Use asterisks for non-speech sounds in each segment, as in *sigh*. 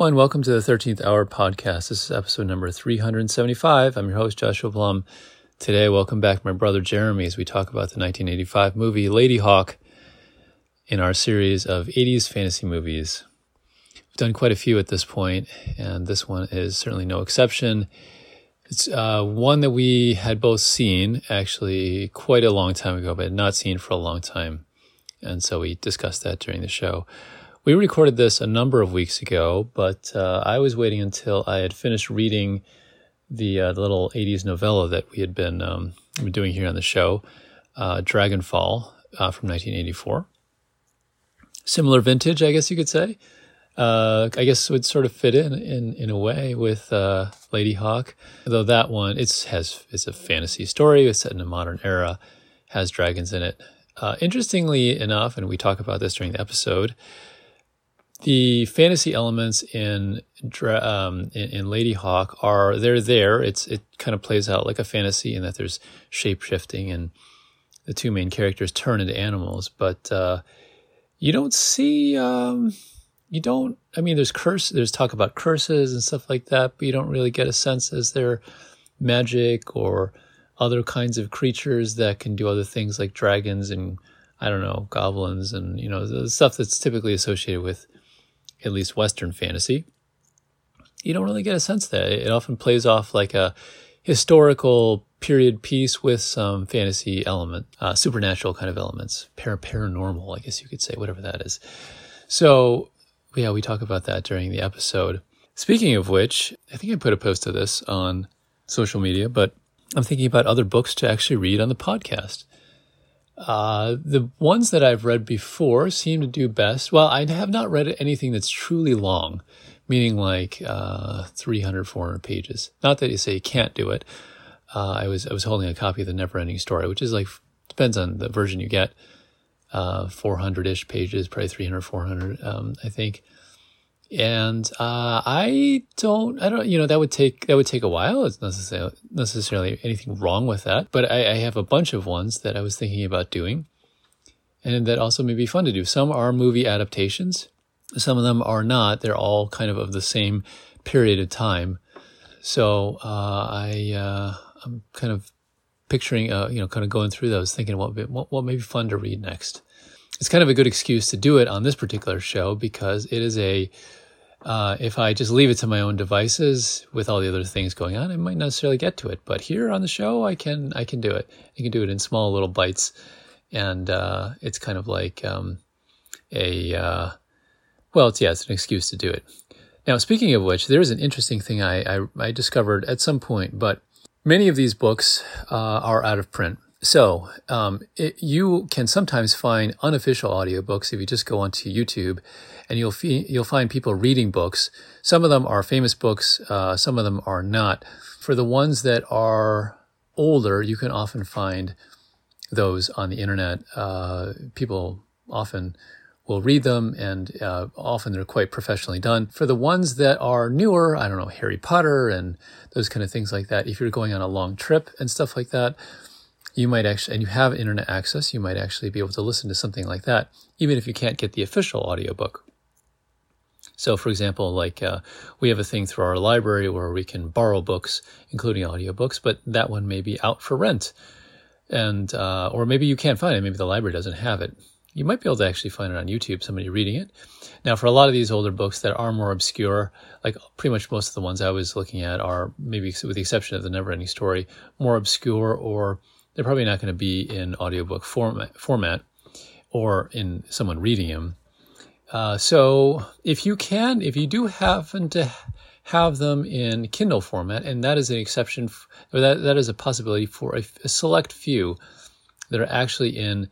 Hello and welcome to the 13th Hour Podcast. This is episode number 375. I'm your host, Joshua Blum. Today, welcome back my brother Jeremy as we talk about the 1985 movie Ladyhawke in our series of 80s fantasy movies. We've done quite a few at this point, and this one is certainly no exception. It's uh, one that we had both seen actually quite a long time ago, but not seen for a long time. And so we discussed that during the show. We recorded this a number of weeks ago, but uh, I was waiting until I had finished reading the, uh, little 80s novella that we had been, um, doing here on the show, uh, Dragonfall uh, from 1984. Similar vintage, I guess you could say. Uh, I guess it would sort of fit in in, in a way with uh, Ladyhawke, though that one it's has it's a fantasy story. It's set in a modern era, has dragons in it. interestingly enough, and we talk about this during the episode, the fantasy elements in um, in, in Ladyhawke are they're there. It's it kind of plays out like a fantasy in that there's shape shifting and the two main characters turn into animals, but uh, you don't see um, you don't. I mean, there's curse. There's talk about curses and stuff like that, but you don't really get a sense as they're magic or other kinds of creatures that can do other things like dragons and I don't know goblins and you know the stuff that's typically associated with at least Western fantasy, you don't really get a sense that it often plays off like a historical period piece with some fantasy element, uh, supernatural kind of elements, para paranormal, I guess you could say, whatever that is. So, yeah, we talk about that during the episode. Speaking of which, I think I put a post of this on social media, but I'm thinking about other books to actually read on the podcast. Uh, the ones that I've read before seem to do best. Well, I have not read anything that's truly long, meaning like uh, 300, 400 pages. Not that you say you can't do it. Uh, I was I was holding a copy of the Neverending Story, which is like depends on the version you get. 400 uh, ish pages, probably 300, 400, um, I think and uh, I don't, I don't, you know, that would take that would take a while. It's necessarily necessarily anything wrong with that, but I, I have a bunch of ones that I was thinking about doing, and that also may be fun to do. Some are movie adaptations, some of them are not. They're all kind of of the same period of time. So uh, I uh, I'm kind of picturing, uh, you know, kind of going through those, thinking what what what may be fun to read next. It's kind of a good excuse to do it on this particular show because it is a uh, if I just leave it to my own devices with all the other things going on, I might not necessarily get to it. But here on the show, I can I can do it. I can do it in small little bites, and uh, it's kind of like um, a uh, well, it's yeah, it's an excuse to do it. Now, speaking of which, there is an interesting thing I, I, I discovered at some point, but many of these books uh, are out of print. So um, it, you can sometimes find unofficial audiobooks if you just go onto YouTube, and you'll you'll find people reading books. Some of them are famous books, uh, some of them are not. For the ones that are older, you can often find those on the internet. Uh, people often will read them, and uh, often they're quite professionally done. For the ones that are newer, I don't know Harry Potter and those kind of things like that. If you're going on a long trip and stuff like that you might actually, and you have internet access, you might actually be able to listen to something like that, even if you can't get the official audiobook. So, for example, like uh, we have a thing through our library where we can borrow books, including audiobooks, but that one may be out for rent. And, uh, or maybe you can't find it. Maybe the library doesn't have it. You might be able to actually find it on YouTube, somebody reading it. Now, for a lot of these older books that are more obscure, like pretty much most of the ones I was looking at are, maybe with the exception of the Neverending Story, more obscure or they're probably not going to be in audiobook format, format or in someone reading them. Uh, so if you can, if you do happen to have them in Kindle format, and that is an exception, or that, that is a possibility for a, a select few that are actually in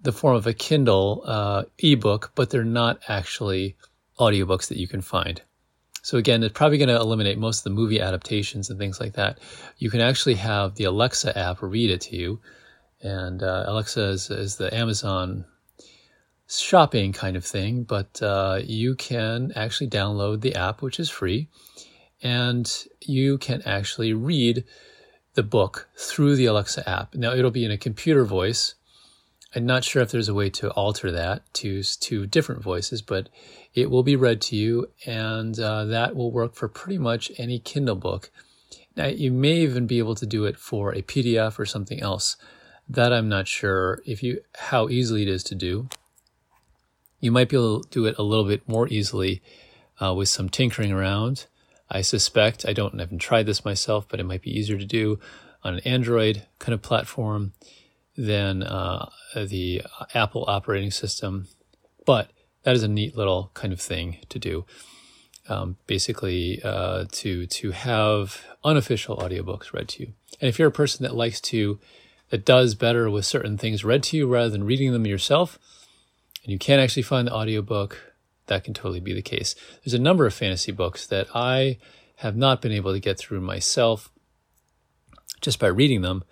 the form of a Kindle uh, ebook, but they're not actually audiobooks that you can find. So again, it's probably going to eliminate most of the movie adaptations and things like that. You can actually have the Alexa app read it to you, and uh, Alexa is, is, the Amazon shopping kind of thing, but uh, you can actually download the app, which is free, and you can actually read the book through the Alexa app. Now it'll be in a computer voice, I'm not sure if there's a way to alter that to to different voices, but it will be read to you, and uh, that will work for pretty much any Kindle book. Now, you may even be able to do it for a PDF or something else. That I'm not sure if you how easily it is to do. You might be able to do it a little bit more easily uh, with some tinkering around. I suspect I don't haven't tried this myself, but it might be easier to do on an Android kind of platform than uh, the Apple operating system. But that is a neat little kind of thing to do. Um, basically, uh, to to have unofficial audiobooks read to you. And if you're a person that likes to, that does better with certain things read to you rather than reading them yourself, and you can't actually find the audiobook, that can totally be the case. There's a number of fantasy books that I have not been able to get through myself just by reading them,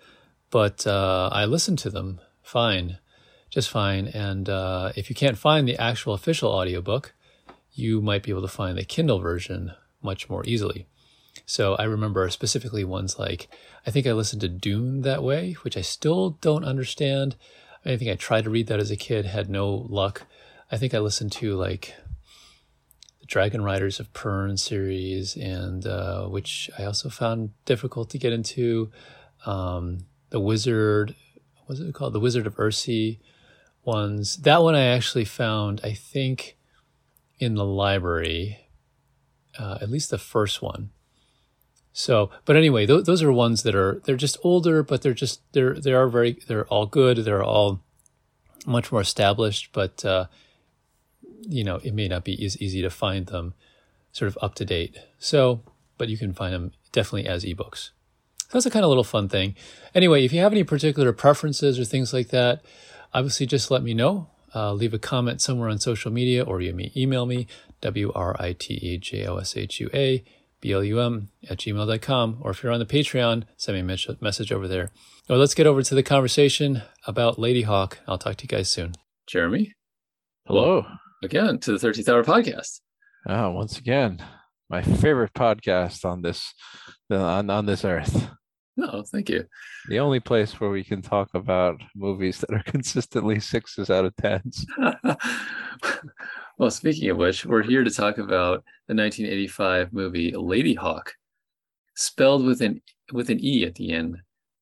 but uh, I listen to them fine, just fine. And uh, if you can't find the actual official audiobook, you might be able to find the Kindle version much more easily. So I remember specifically ones like I think I listened to Dune that way, which I still don't understand. I think I tried to read that as a kid, had no luck. I think I listened to like the Dragonriders of Pern series, and uh, which I also found difficult to get into. Um, the Wizard, what's it called? The Wizard of Earthsea ones. That one I actually found, I think, in the library, uh, at least the first one. So, but anyway, th- those are ones that are they're just older, but they're just they're they are very they're all good. They're all much more established, but uh, you know it may not be as easy to find them sort of up to date. So, but you can find them definitely as ebooks. So that's a kind of little fun thing. Anyway, if you have any particular preferences or things like that, obviously just let me know. Uh, leave a comment somewhere on social media or you may email me, W R I T E J O S H U A B L U M at gmail.com. Or if you're on the Patreon, send me a message over there. Well, let's get over to the conversation about Ladyhawke. I'll talk to you guys soon. Jeremy. Hello. Again to the 13th Hour Podcast. Oh, once again, my favorite podcast on this on, on this earth. No, thank you. The only place where we can talk about movies that are *laughs* consistently sixes out of tens. *laughs* well, speaking of which, we're here to talk about the 1985 movie Ladyhawke, spelled with an with an e at the end.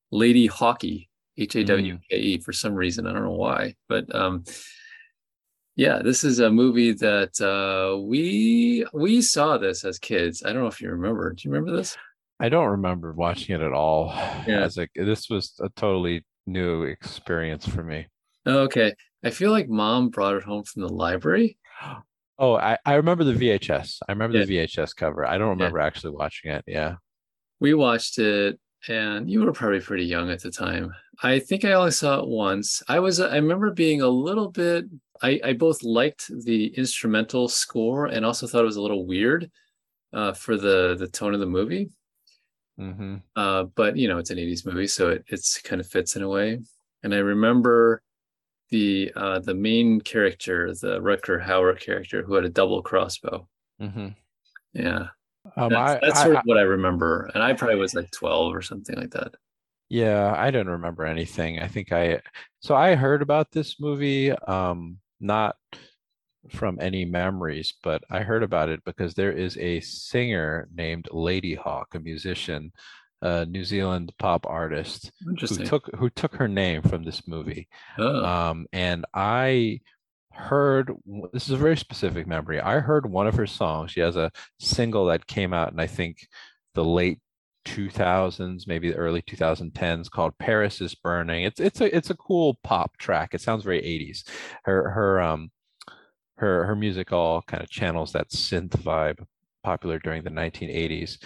Lady Hockey, H A W K E, for some reason. I don't know why, but um, yeah, this is a movie that uh, we we saw this as kids. I don't know if you remember. Do you remember this? I don't remember watching it at all. *sighs* Yeah. As a, this was a totally new experience for me. Okay. I feel like mom brought it home from the library. *gasps* Oh, I, I remember the VHS. I remember yeah. the VHS cover. I don't remember yeah. actually watching it. Yeah. We watched it and you were probably pretty young at the time. I think I only saw it once. I was I remember being a little bit I, I both liked the instrumental score and also thought it was a little weird uh, for the the tone of the movie. Mm-hmm. Uh, but you know, it's an '80s movie, so it it's kind of fits in a way. And I remember the uh, the main character, the Rutger Hauer character, who had a double crossbow. Mm-hmm. Yeah, um, that's, I, that's sort I, of what I remember, and I probably was like 12 or something like that. Yeah, I don't remember anything. I think I so I heard about this movie, um, not from any memories, but I heard about it because there is a singer named Ladyhawke, a musician, a New Zealand pop artist who took who took her name from this movie. Oh. Um, and I heard this is a very specific memory. I heard one of her songs. She has a single that came out in I think the late 2000s, maybe the early 2010s, called "Paris Is Burning." It's it's a it's a cool pop track. It sounds very 80s. Her her um her her music all kind of channels that synth vibe popular during the 1980s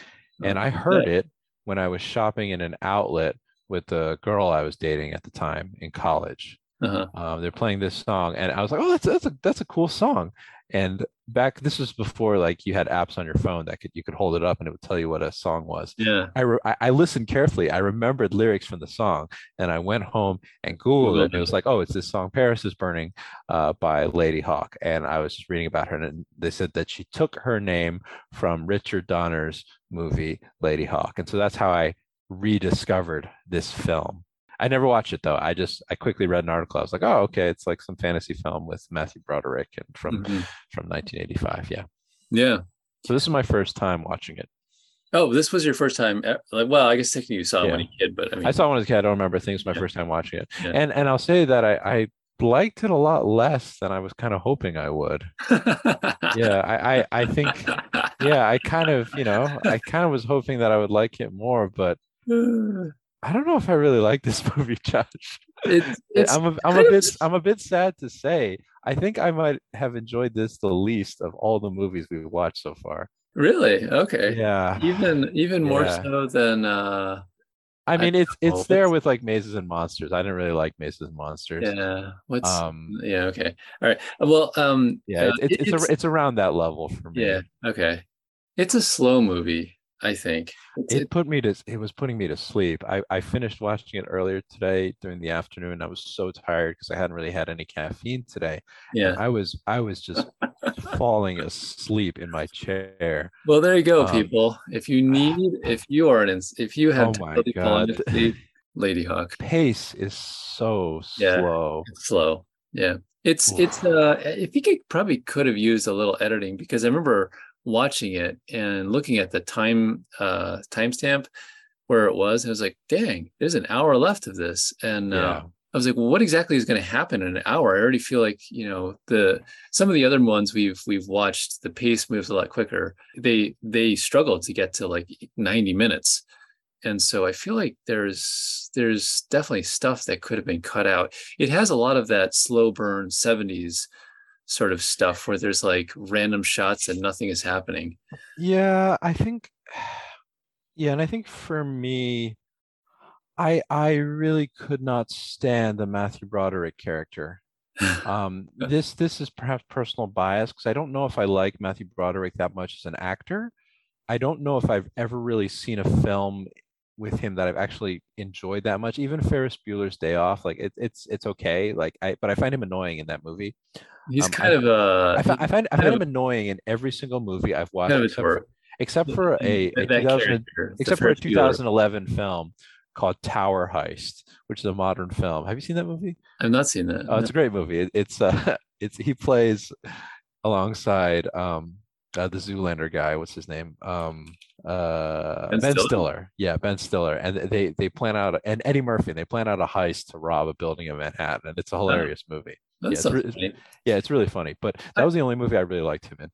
and i heard it when i was shopping in an outlet with the girl i was dating at the time in college. Uh-huh. um, they're playing this song and i was like oh that's that's a that's a cool song. And back this was before like you had apps on your phone that could you could hold it up and it would tell you what a song was. Yeah. I re- I, listened carefully. I remembered lyrics from the song and i went home and googled it and it was like oh it's this song paris is burning uh, by ladyhawke and i was just reading about her and they said that she took her name from richard donner's movie ladyhawke. And so that's how i rediscovered this film I never watched it though. I just I quickly read an article. I was like, oh, okay, it's like some fantasy film with Matthew Broderick and from Mhm. from 1985. Yeah. Yeah. So this is my first time watching it. Oh, this was your first time. Like, well, I guess technically you saw it when Yeah. you were a kid, but I mean, I saw it when I was a kid. I don't remember. I think it's my Yeah. first time watching it. Yeah. And and I'll say that I I liked it a lot less than I was kind of hoping I would. *laughs* Yeah, I I, I think yeah, I kind of you know I kind of was hoping that I would like it more, but *laughs* I don't know if I really like this *laughs* movie, Josh. it's, *laughs* it's I'm a, I'm a of bit s- I'm a bit sad to say. I think I might have enjoyed this the least of all the movies we've watched so far. really okay. Yeah. Even even more Yeah. so than uh I mean it's know, it's there with like Mazes and Monsters. I didn't really like Mazes and Monsters. yeah. What's Um yeah, okay. All right. Well, um yeah, uh, it's it's, it's, a, it's around that level for me. yeah, okay. It's a slow movie, I think. It's, It it- put me to it was putting me to sleep. I, I finished watching it earlier today during the afternoon. I was so tired because I hadn't really had any caffeine today. yeah. I was I was just falling asleep in my chair. Well, there you go, Um, people. If you need, if you are an, if you have Oh my totally fallen God. asleep, Ladyhawke, Pace is so Yeah. slow. it's slow. Yeah, it's Oof. it's. Uh, I think it probably could have used a little editing because I remember watching it and looking at the time uh timestamp where it was. And I was like, dang, there's an hour left of this, and uh, I was like, well, what exactly is going to happen in an hour? I already feel like you know the some of the other ones we've we've watched, the pace moves a lot quicker. They they struggle to get to like 90 minutes. And so I feel like there's there's definitely stuff that could have been cut out. It has a lot of that slow burn 70s sort of stuff where there's like random shots and nothing is happening. Yeah, I think *sighs* yeah, and I think for me I I really could not stand the Matthew Broderick character. *laughs* Um this this is perhaps personal bias because I don't know if I like Matthew Broderick that much as an actor. I don't know if I've ever really seen a film with him that I've actually enjoyed that much. Even Ferris Bueller's Day Off, like it, it's it's okay. Like I, but I find him annoying in that movie. He's Um, kind I- of a I, fi- I find I find him annoying in every single movie I've watched, kind of except for, except for a, a 2000 except for a Ferris Bueller. 2011 film called Tower Heist, which is a modern film. Have you seen that movie? I've not seen that. Oh, it's a great movie. It, it's uh, *laughs* it's he plays alongside um uh, the Zoolander guy. What's his name? Um, uh, Ben Ben, Stiller? Stiller. Yeah, Ben Stiller. And they they plan out and Eddie Murphy. They plan out a heist to rob a building in Manhattan, and it's a hilarious movie. That yeah, it's funny. Yeah, it's really funny. But that was the only movie I really liked him in.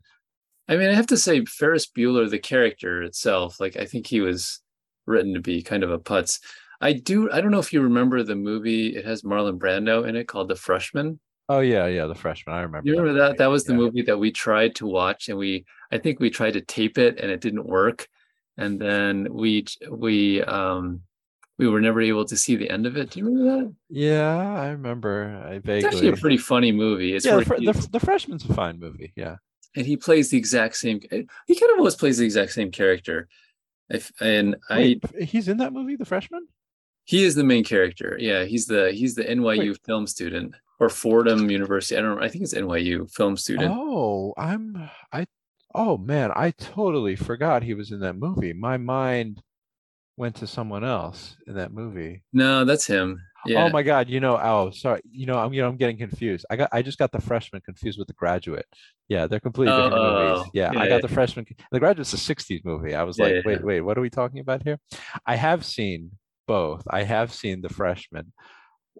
I mean, I have to say, Ferris Bueller, the character itself, like I think he was written to be kind of a putz. I do. I don't know if you remember the movie. It has Marlon Brando in it called The Freshman. Oh yeah, yeah, the freshman. I remember. You remember that? movie. That was the Yeah. movie that we tried to watch, and we. I think we tried to tape it, and it didn't work. And then we we um we were never able to see the end of it. Do you remember that? Yeah, I remember. I vaguely. It's actually a pretty funny movie. It's yeah, the, he- the, the freshman's a fine movie. Yeah. and he plays the exact same. He kind of always plays the exact same character. If, and I he's in that movie, the freshman. He is the main character. Yeah, he's the he's the NYU film student or Fordham University. I don't know. I think it's NYU film student. Oh, I'm I oh man, I totally forgot he was in that movie. My mind went to someone else in that movie. No, that's him. Oh yeah. Oh my god, you know, oh sorry, you know, I'm you know, I'm getting confused. I got I just got the freshman confused with the graduate. Yeah, they're completely different Oh, movies. Yeah, yeah, I got the freshman the graduate's a 60s movie. I was Yeah, like, wait, wait, what are we talking about here? I have seen both. I have seen the freshman,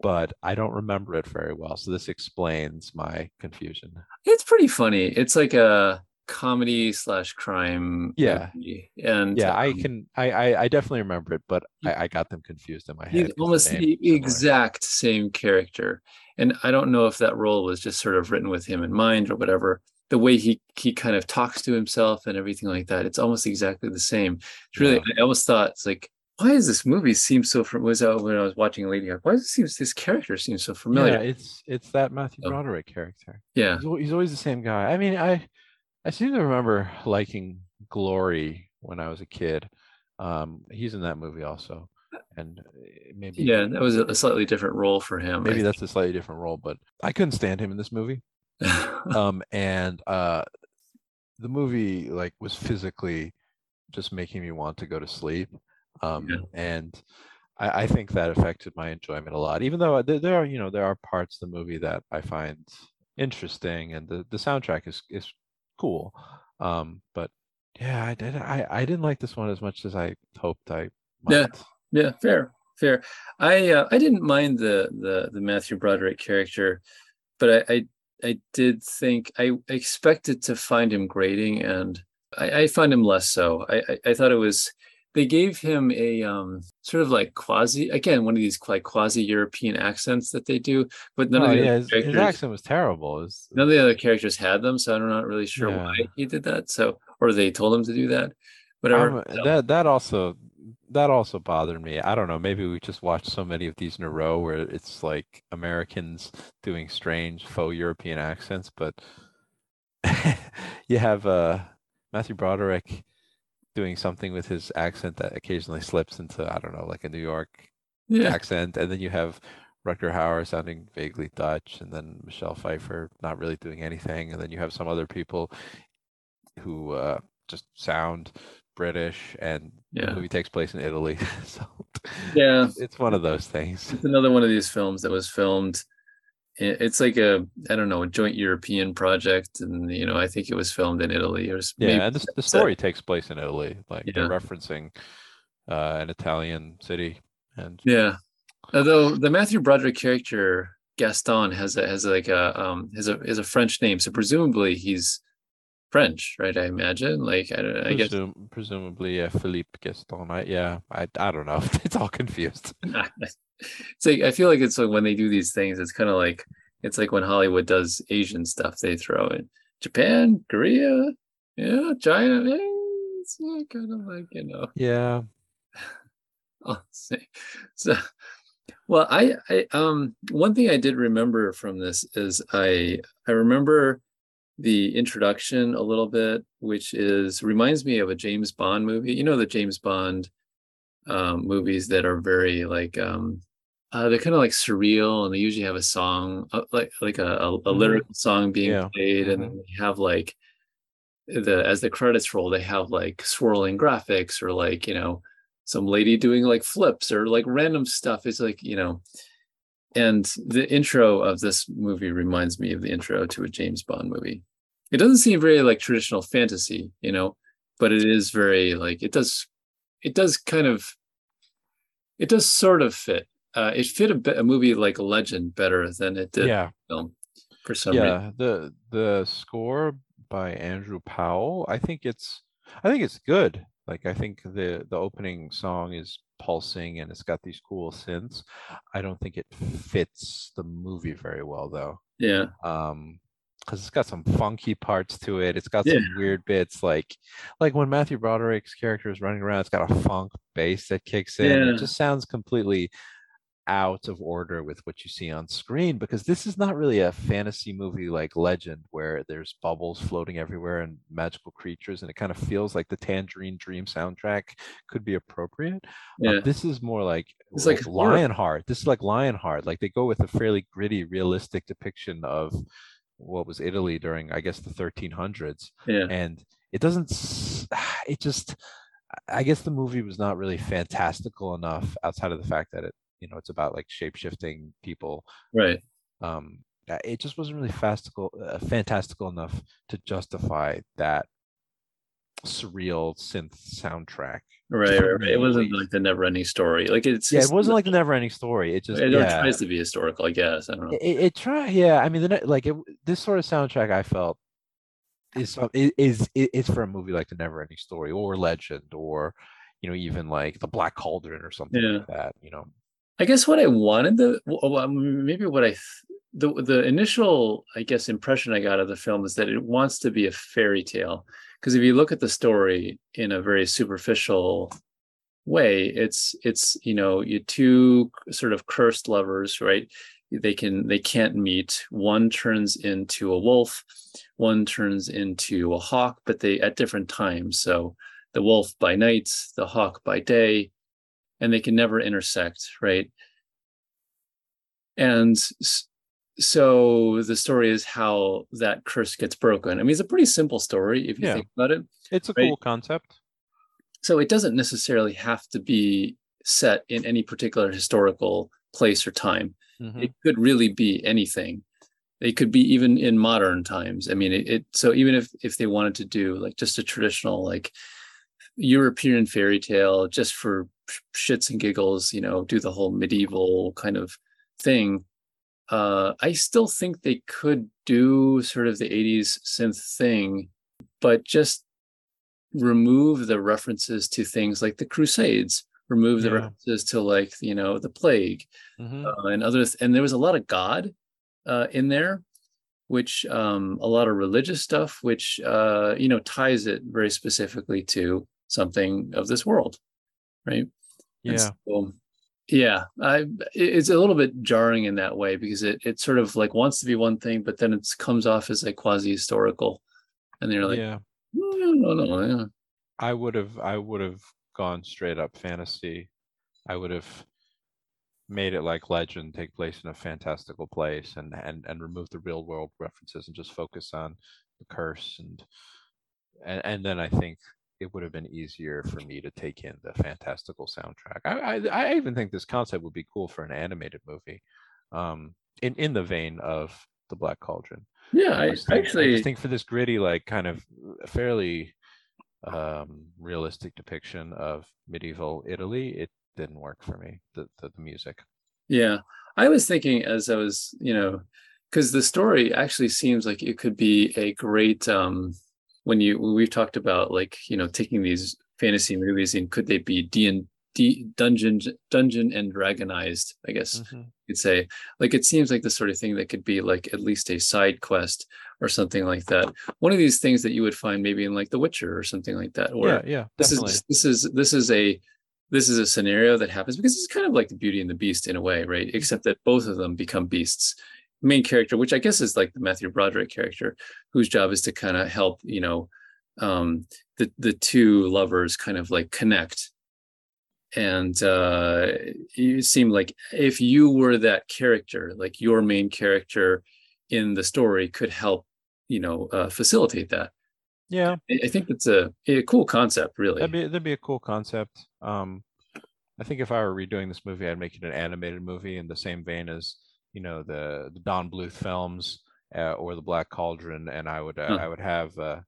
but I don't remember it very well. So this explains my confusion. It's pretty funny. It's like a comedy slash crime. Yeah. movie. And Yeah, I um, can. I I, I definitely remember it, but I, I got them confused in my head. he's 'cause the almost the exact same character. And I don't know if that role was just sort of written with him in mind or whatever. The way he he kind of talks to himself and everything like that, it's almost exactly the same. It's really Yeah. I almost thought it's like, why does this movie seem so fam- was when I was watching Ladyhawke? Why does it seem this character seems so familiar? Yeah, familiar? it's it's that Matthew Oh. Broderick character. Yeah. He's, he's always the same guy. I mean, I I seem to remember liking Glory when I was a kid. Um, he's in that movie also, and uh, maybe Yeah, that was a, a slightly different role for him. maybe that's a slightly different role, but I couldn't stand him in this movie. *laughs* um and uh the movie like was physically just making me want to go to sleep um Yeah. and I, I think that affected my enjoyment a lot. Even though there, there are, you know, there are parts of the movie that I find interesting, and the the soundtrack is is cool. Um, but yeah, I did. I I didn't like this one as much as I hoped I might. Yeah. Yeah, fair, fair. I uh, I didn't mind the the the Matthew Broderick character, but I I, I did think I expected to find him grating, and I, I find him less so. I, I I thought it was they gave him a um sort of like quasi again one of these like quasi European accents that they do, but none Oh of the yeah, other his, his accent was terrible. Was- none of the other characters had them, so I'm not really sure Yeah. why he did that. So or they told him to do that. Whatever. Um, that that also that also bothered me. I don't know. Maybe we just watched so many of these in a row where it's like Americans doing strange faux European accents, but *laughs* you have uh, Matthew Broderick doing something with his accent that occasionally slips into I don't know, like a New York yeah. accent, and then you have Rutger Hauer sounding vaguely Dutch, and then Michelle Pfeiffer not really doing anything, and then you have some other people who uh, just sound British, and the movie takes place in Italy, *laughs* so Yeah. it's one of those things. It's another one of these films that was filmed. It's like a I don't know a joint European project, and you know I think it was filmed in Italy. Or Yeah, the, the story takes place in Italy, like they're referencing uh, an Italian city, and Yeah, although the Matthew Broderick character Gaston has a has like a um has a is a French name, so presumably he's French, right? I imagine. Like I, don't- I guess presum- presumably uh, Philippe Gaston. I, yeah, I I don't know. *laughs* It's all confused. *laughs* it's like I feel like it's like when they do these things, it's kind of like it's like when Hollywood does Asian stuff, they throw in Japan, Korea, yeah, China. It's kind of like you know. Yeah, *laughs* I'll say. So, well, I, I, um, one thing I did remember from this is I, I remember the introduction a little bit, which is reminds me of a James Bond movie. You know, the James Bond um, movies that are very like, um, uh, they're kind of like surreal, and they usually have a song, uh, like like a, a, a Mhm. lyrical song being Yeah. played, and then they have like the as the credits roll, they have like swirling graphics or like you know some lady doing like flips or like random stuff. It's like, you know, and the intro of this movie reminds me of the intro to a James Bond movie. It doesn't seem very like traditional fantasy, you know, but it is very like it does it does kind of it does sort of fit. Uh it fit a, bit, a movie like Legend better than it did yeah, film for some reason. yeah. The the score by Andrew Powell. I think it's I think it's good. Like I think the the opening song is pulsing and it's got these cool synths. I don't think it fits the movie very well though. Yeah. um because it's got some funky parts to it it's got Yeah. some weird bits like like when matthew broderick's character is running around it's got a funk bass that kicks in Yeah. it just sounds completely out of order with what you see on screen because this is not really a fantasy movie like legend where there's bubbles floating everywhere and magical creatures and it kind of feels like the tangerine dream soundtrack could be appropriate Yeah. this is more like It's like, like. Lionheart. This is like Lionheart. Like they go with a fairly gritty, realistic depiction of what was Italy during, I guess, the 1300s. Yeah. And it doesn't. *sighs* It just. I guess the movie was not really fantastical enough outside of the fact that it, you know, it's about like shape shifting people. Right. Um, uh, it just wasn't really fastical, uh, fantastical enough to justify that surreal synth soundtrack. Right. Right, right. It wasn't like the never ending story. Like it's Yeah, it wasn't like the never ending story. It just it yeah. tries to be historical, I guess. I don't know. It, it try yeah. I mean, the like it, this sort of soundtrack I felt is is is for a movie like the Never Ending Story or Legend or you know even like the Black Cauldron or something Yeah. like that. You know, I guess what I wanted the well, maybe what I the the initial I guess impression I got of the film is that it wants to be a fairy tale because if you look at the story in a very superficial way it's it's you know you two sort of cursed lovers right? They can they can't meet. One turns into a wolf one turns into a hawk but they at different times. So the wolf by night the hawk by day and they can never intersect right? And so the story is how that curse gets broken i mean it's a pretty simple story if you Yeah. think about it it's a Right. cool concept. so it doesn't necessarily have to be set in any particular historical place or time. Mhm. It could really be anything. It could be even in modern times. I mean, it, it so even if if they wanted to do like just a traditional like European fairy tale just for shits and giggles, you know, do the whole medieval kind of thing. Uh, I still think they could do sort of the 80s synth thing, but just remove the references to things like the Crusades, remove the Yeah. references to like, you know, the plague Mhm. uh, and others. And there was a lot of God uh, in there, which um, a lot of religious stuff, which, uh, you know, ties it very specifically to something of this world. Right. Yeah. Yeah, I it's a little bit jarring in that way because it it sort of like wants to be one thing, but then it comes off as like quasi historical, and they're like, yeah. Mm, no, no, no, yeah. I would have I would have gone straight up fantasy. I would have made it like legend take place in a fantastical place and and and remove the real world references and just focus on the curse and and, and then I think it would have been easier for me to take in the fantastical soundtrack. I, I I even think this concept would be cool for an animated movie, um, in in the vein of the Black Cauldron. Yeah, I just think, I actually, just think for this gritty, like kind of fairly um, realistic depiction of medieval Italy, it didn't work for me. The the, the music. yeah, I was thinking as I was, you know, because the story actually seems like it could be a great um when you when we've talked about like you know taking these fantasy movies and could they be D and D dungeon dungeon and dragonized? I guess Mhm. you'd say like it seems like the sort of thing that could be like at least a side quest or something like that. One of these things that you would find maybe in like The Witcher or something like that, where Yeah, yeah, this definitely. is this is this is a this is a scenario that happens because it's kind of like the beauty and the beast in a way right except that both of them become beasts main character which i guess is like the matthew broderick character whose job is to kind of help you know um the the two lovers kind of like connect and uh you seem like if you were that character like your main character in the story could help you know uh, facilitate that yeah, I- I think it's a, a cool concept, really. that'd be that'd be a cool concept. Um, I think if I were redoing this movie, I'd make it an animated movie in the same vein as you know the the Don Bluth films uh, or the Black Cauldron, and I would uh, Huh. I would have uh,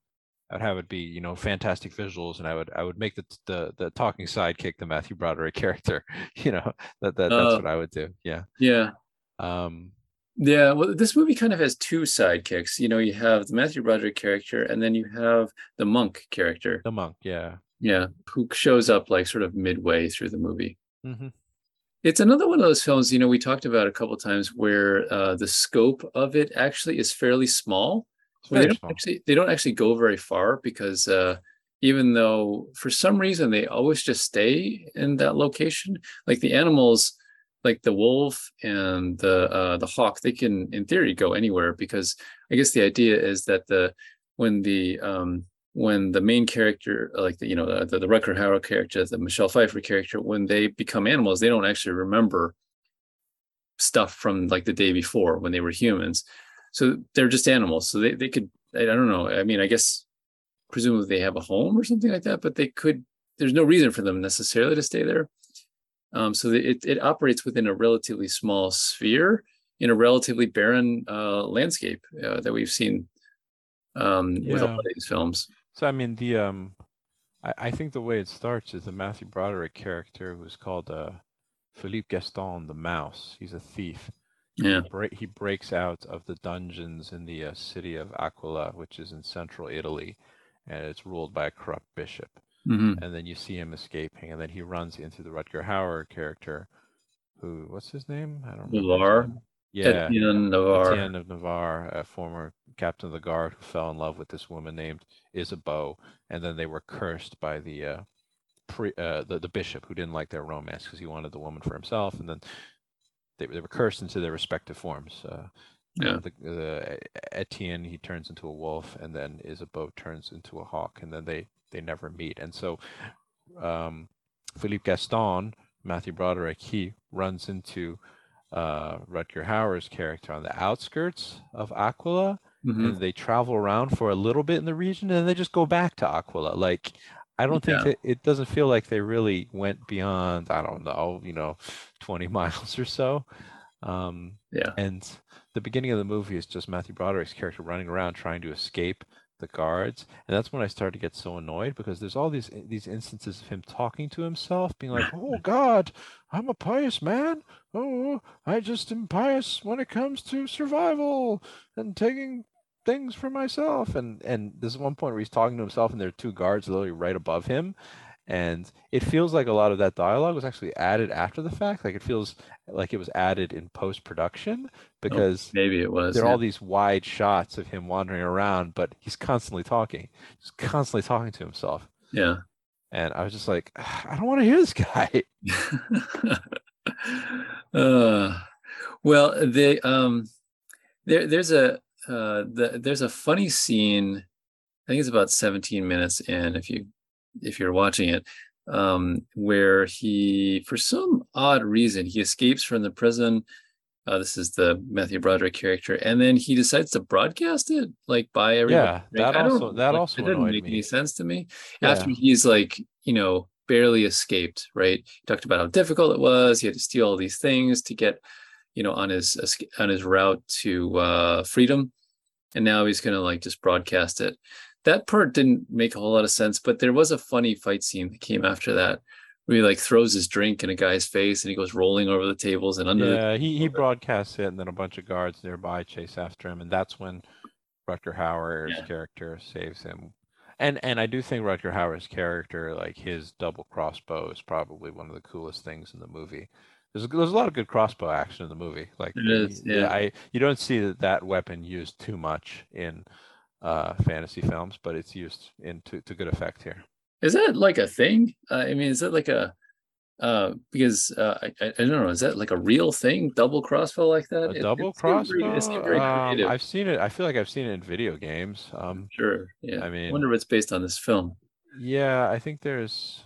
I'd have it be you know fantastic visuals, and I would I would make the the the talking sidekick the Matthew Broderick *laughs* character. You know that, that that's Oh. what I would do. Yeah. yeah, Um, yeah. Well, this movie kind of has two sidekicks. You know, you have the Matthew Broderick character, and then you have the monk character. the monk. Yeah. Yeah, who shows up like sort of midway through the movie. hmm It's another one of those films. You know, we talked about a couple times where uh, the scope of it actually is fairly small. They don't small. actually they don't actually go very far because uh, even though for some reason they always just stay in that location, like the animals, like the wolf and the uh, the hawk, they can in theory go anywhere because I guess the idea is that the when the um, when the main character, like the you know the the, Rutger Hauer character, the Michelle Pfeiffer character, when they become animals, they don't actually remember stuff from like the day before when they were humans. So they're just animals. So they, they could i don't know. I mean i guess presumably they have a home or something like that but they could there's no reason for them necessarily to stay there. Um, so it, it operates within a relatively small sphere in a relatively barren uh, landscape uh, that we've seen um, with a Yeah. lot of these films So I mean the um I, I think the way it starts is the Matthew Broderick character who's called uh Philippe Gaston the mouse. He's a thief. yeah He, break, he breaks out of the dungeons in the uh, city of Aquila, which is in central Italy, and it's ruled by a corrupt bishop. hmm And then you see him escaping, and then he runs into the Rutger Hauer character, who what's his name? I don't remember. His Navarre? name. Yeah, Etienne Navarre. Etienne of Navarre, a former captain of the guard who fell in love with this woman named Isabeau, and then they were cursed by the uh, pre, uh, the, the bishop who didn't like their romance because he wanted the woman for himself, and then they, they were cursed into their respective forms. Uh, Yeah. the, the Etienne he turns into a wolf, and then Isabeau turns into a hawk, and then they they never meet. And so, um, Philippe Gaston, Matthew Broderick, he runs into uh, Rutger Hauer's character on the outskirts of Aquila, Mhm. and they travel around for a little bit in the region, and then they just go back to Aquila. Like, I don't think Yeah. that it doesn't feel like they really went beyond, I don't know, you know, *laughs* 20 miles or so. Um, Yeah. and the beginning of the movie is just Matthew Broderick's character running around trying to escape the guards, and that's when I started to get so annoyed because there's all these these instances of him talking to himself, being like, "Oh *laughs* God, I'm a pious man. Oh, I just am pious when it comes to survival and taking things for myself." And and there's one point where he's talking to himself, and there are two guards literally right above him, and it feels like a lot of that dialogue was actually added after the fact. Like it feels like it was added in post production because Maybe it was. there are yeah. all these wide shots of him wandering around, but he's constantly talking. He's constantly talking to himself. yeah. And I was just like, I don't want to hear this guy. *laughs* *laughs* uh, well, the um, there there's a uh, the, there's a funny scene. I think it's about 17 minutes in. If you if you're watching it, um, where he for some odd reason he escapes from the prison. Uh, this is the Matthew Broderick character, and then he decides to broadcast it like by everybody. Yeah, that also- that like, also didn't make me. any sense to me Yeah. after he's like you know barely escaped right he talked about how difficult it was he had to steal all these things to get you know on his on his route to uh freedom and now he's gonna like just broadcast it that part didn't make a whole lot of sense but there was a funny fight scene that came after that where he like throws his drink in a guy's face and he goes rolling over the tables and under the Yeah, he, he *laughs* broadcasts it, and then a bunch of guards nearby chase after him, and that's when Rutger Hauer's Yeah. character saves him. And and I do think Rutger Hauer's character, like his double crossbow, is probably one of the coolest things in the movie. There's a, there's a lot of good crossbow action in the movie. Like It is, yeah. I you don't see that, that weapon used too much in uh, fantasy films, but it's used in to, to good effect here. Is that like a thing? Uh, I mean, is that like a uh because uh I, I don't know, is that like a real thing? Double crossbow like that? A It- double it's not very- crossbow. It's not very Um. I've seen it. I feel like I've seen it in video games. Um, Sure. Yeah. I mean, I wonder if it's based on this film. Yeah, I think there's.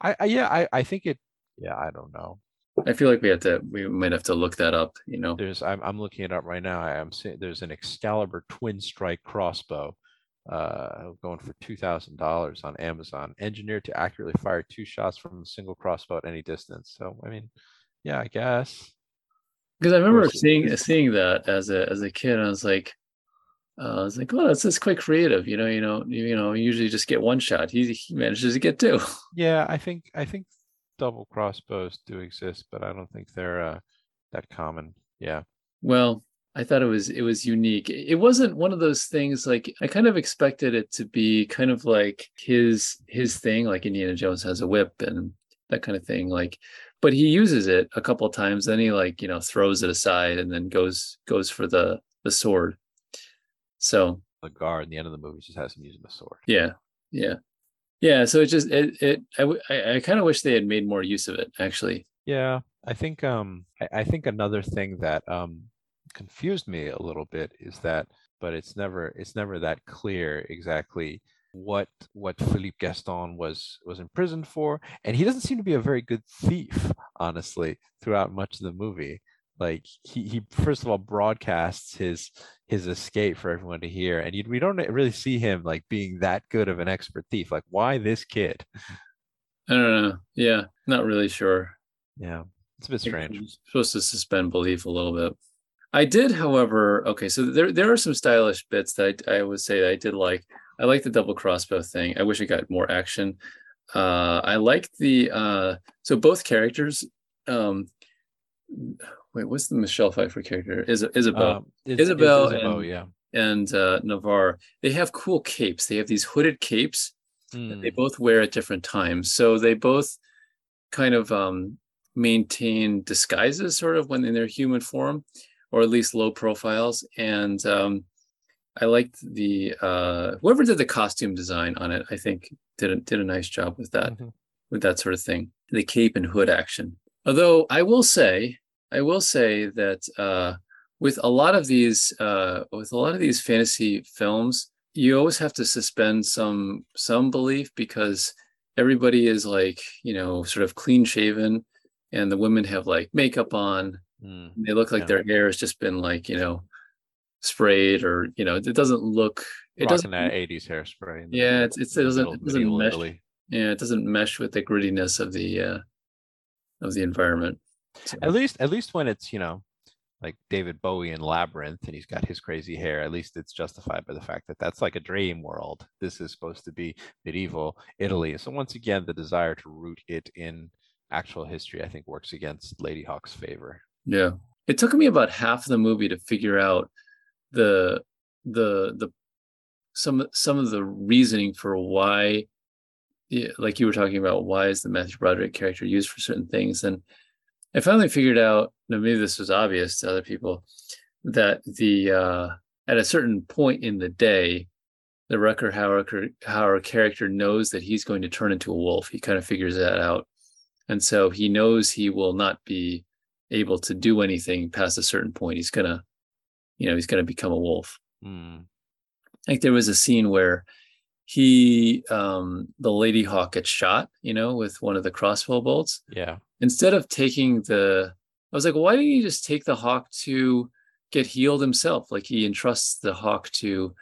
I, I yeah, I I think it. Yeah, I don't know. I feel like we have to we might have to look that up, you know. There's I'm I'm looking it up right now. I am seeing there's an Excalibur twin strike crossbow, uh, going for two thousand dollars on Amazon, engineered to accurately fire two shots from a single crossbow at any distance. So I mean, yeah, I guess. Because I remember seeing seeing that as a as a kid, I was like, uh, I was like, oh, that's that's quite creative, you know. You know, you, you know, you usually just get one shot. He he manages to get two. Yeah, I think I think double crossbows do exist, but I don't think they're uh, that common. Yeah. Well, I thought it was it was unique. It wasn't one of those things like I kind of expected it to be kind of like his his thing, like Indiana Jones has a whip and that kind of thing. Like, but he uses it a couple of times, then he like you know throws it aside and then goes goes for the the sword. So The guard in the end of the movie just has him using the sword. yeah, yeah, yeah. So it just it it I I kind of wish they had made more use of it actually. Yeah, I think um I, I think another thing that um confused me a little bit is that but it's never it's never that clear exactly what what Philippe Gaston was was imprisoned for and he doesn't seem to be a very good thief honestly throughout much of the movie like he he first of all broadcasts his his escape for everyone to hear and you, we don't really see him like being that good of an expert thief like why this kid I don't know. Yeah, not really sure. yeah it's a bit strange It's supposed to suspend belief a little bit. I did, however, okay, so there there are some stylish bits that I, I would say I did like. I like the double crossbow thing. I wish it got more action. Uh, I like the uh, so both characters. Um, wait, what's the Michelle Pfeiffer character? Is Isabel Um, it's Isabel Isabeau, and- yeah and uh, Navarre? They have cool capes. They have these hooded capes that they Mm, both wear at different times. So they both kind of um, maintain disguises, sort of when in their human form, or at least low profiles. And um, I liked the uh, whoever did the costume design on it. I think did a, did a nice job with that mhm. with that sort of thing. The cape and hood action. Although I will say, I will say that uh, with a lot of these, uh, with a lot of these fantasy films, you always have to suspend some some belief because everybody is like, you know, sort of clean shaven, and the women have like makeup on. Mm, They look like Yeah. their hair has just been like, you know, sprayed or you know, it doesn't look it Rocking doesn't. that '80s hairspray. Yeah, it's, it's, it doesn't it doesn't mesh. Italy. Yeah, it doesn't mesh with the grittiness of the uh, of the environment. So, At least, at least when it's you know, like David Bowie in Labyrinth, and he's got his crazy hair. At least it's justified by the fact that that's like a dream world. This is supposed to be medieval Italy. So once again, the desire to root it in actual history, I think, works against Ladyhawke's favor. yeah, it took me about half of the movie to figure out the the the some some of the reasoning for why yeah, like you were talking about why is the Matthew Broderick character used for certain things and I finally figured out now maybe this was obvious to other people that the uh at a certain point in the day the Rutger Hauer, character knows that he's going to turn into a wolf. He kind of figures that out. And so he knows he will not be able to do anything past a certain point. He's gonna you know he's gonna become a wolf. Hmm. like there was a scene where he um the lady hawk gets shot you know with one of the crossbow bolts. Yeah. Instead of taking the i was like why didn't he just take the hawk to get healed himself? Like he entrusts the hawk to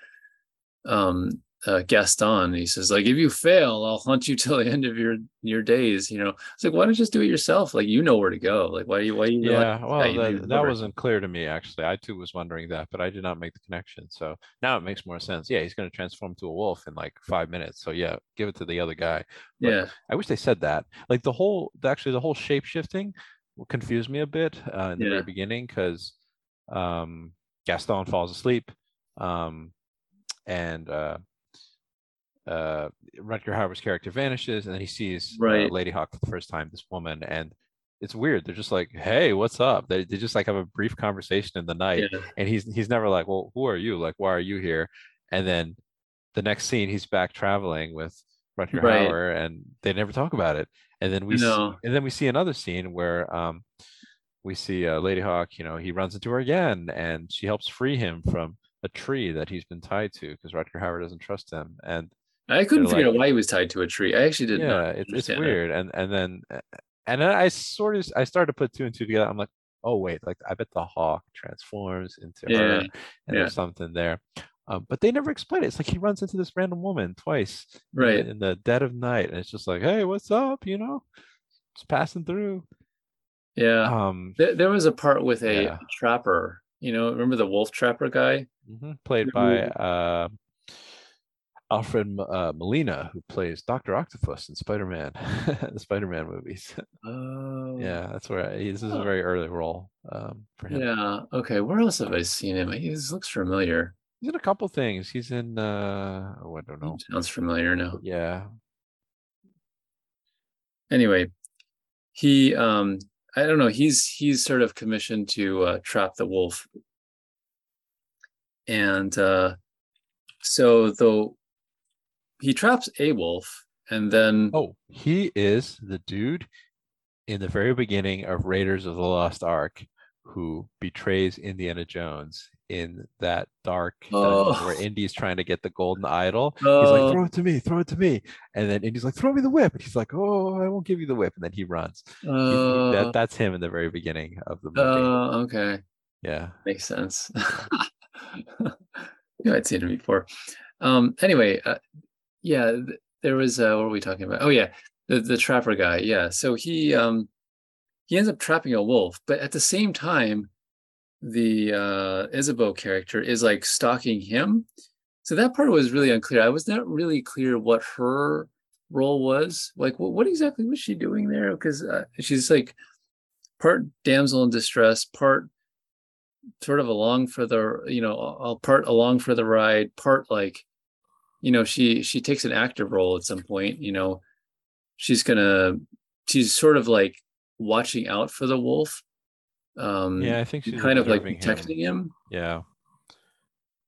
um uh, gaston he says like if you fail i'll hunt you *laughs* till the end of your your days you know it's like why don't you just do it yourself like you know where to go like why you why you Yeah, well, you that, that wasn't clear to me actually. I too was wondering that, but I did not make the connection. So now it makes more sense. Yeah, he's going to transform to a wolf in like five minutes. So yeah, give it to the other guy. But yeah I wish they said that. Like the whole, actually, the whole shape shifting confused me a bit uh, in the Yeah. very beginning because um, Gaston falls asleep, um, and uh, uh, Rutger Hauer's character vanishes, and then he sees uh, Right. Lady Hawk for the first time. This woman, and it's weird. They're just like, "Hey, what's up?" They, they just like have a brief conversation in the night, yeah and he's he's never like, "Well, who are you? Like, why are you here?" And then the next scene, he's back traveling with Rutger Right. Hauer, and they never talk about it. And then we see, and then we see another scene where um we see uh, Lady Hawk. You know, he runs into her again, and she helps free him from a tree that he's been tied to because Rutger Hauer doesn't trust him. And i couldn't figure like- out why he was tied to a tree i actually did yeah, it's weird. And and then and then I sort of I started to put two and two together. I'm like, oh wait, like I bet the hawk transforms into her, and yeah. there's something there. Um, but they never explain it. It's like he runs into this random woman twice right in the dead of night, and it's just like, hey, what's up? You know, just passing through. yeah Um, There, there was a part with a Yeah. trapper. You know, remember the wolf trapper guy? mhm, played by uh, Alfred uh, Molina, who plays Doctor Octopus in Spider-Man, *laughs* the Spider-Man movies. Oh, yeah, that's where I, this is a very early role um, for him. yeah. Okay, where else have I seen him? He looks familiar. He's in a couple things. He's in uh oh, I don't know. Sounds familiar now. Yeah. Anyway, he um, I don't know. He's he's sort of commissioned to uh, trap the wolf, and uh, so though he traps a wolf, and then Oh, he is the dude in the very beginning of Raiders of the Lost Ark who betrays Indiana Jones in that dark dungeon where Oh. Indy's trying to get the golden idol. He's Oh. like, throw it to me, throw it to me. And then Indy's like, throw me the whip. And he's like, oh, I won't give you the whip. And then he runs. He- he- that, that's him in the very beginning of the movie. uh, okay. yeah. Makes sense. yeah, I'd seen him before. Um, anyway, uh, yeah, there was uh, what were we talking about? Oh yeah, the the trapper guy. Yeah, so he um he ends up trapping a wolf, but at the same time, the uh Isabeau character is like stalking him. So that part was really unclear. I was not really clear what her role was. Like, what, what exactly was she doing there? Because uh, she's like part damsel in distress, part sort of along for the you know part along for the ride part like you know she she takes an active role at some point you know she's gonna she's sort of like watching out for the wolf um Yeah, I think she's kind of like observing him. protecting him, Yeah.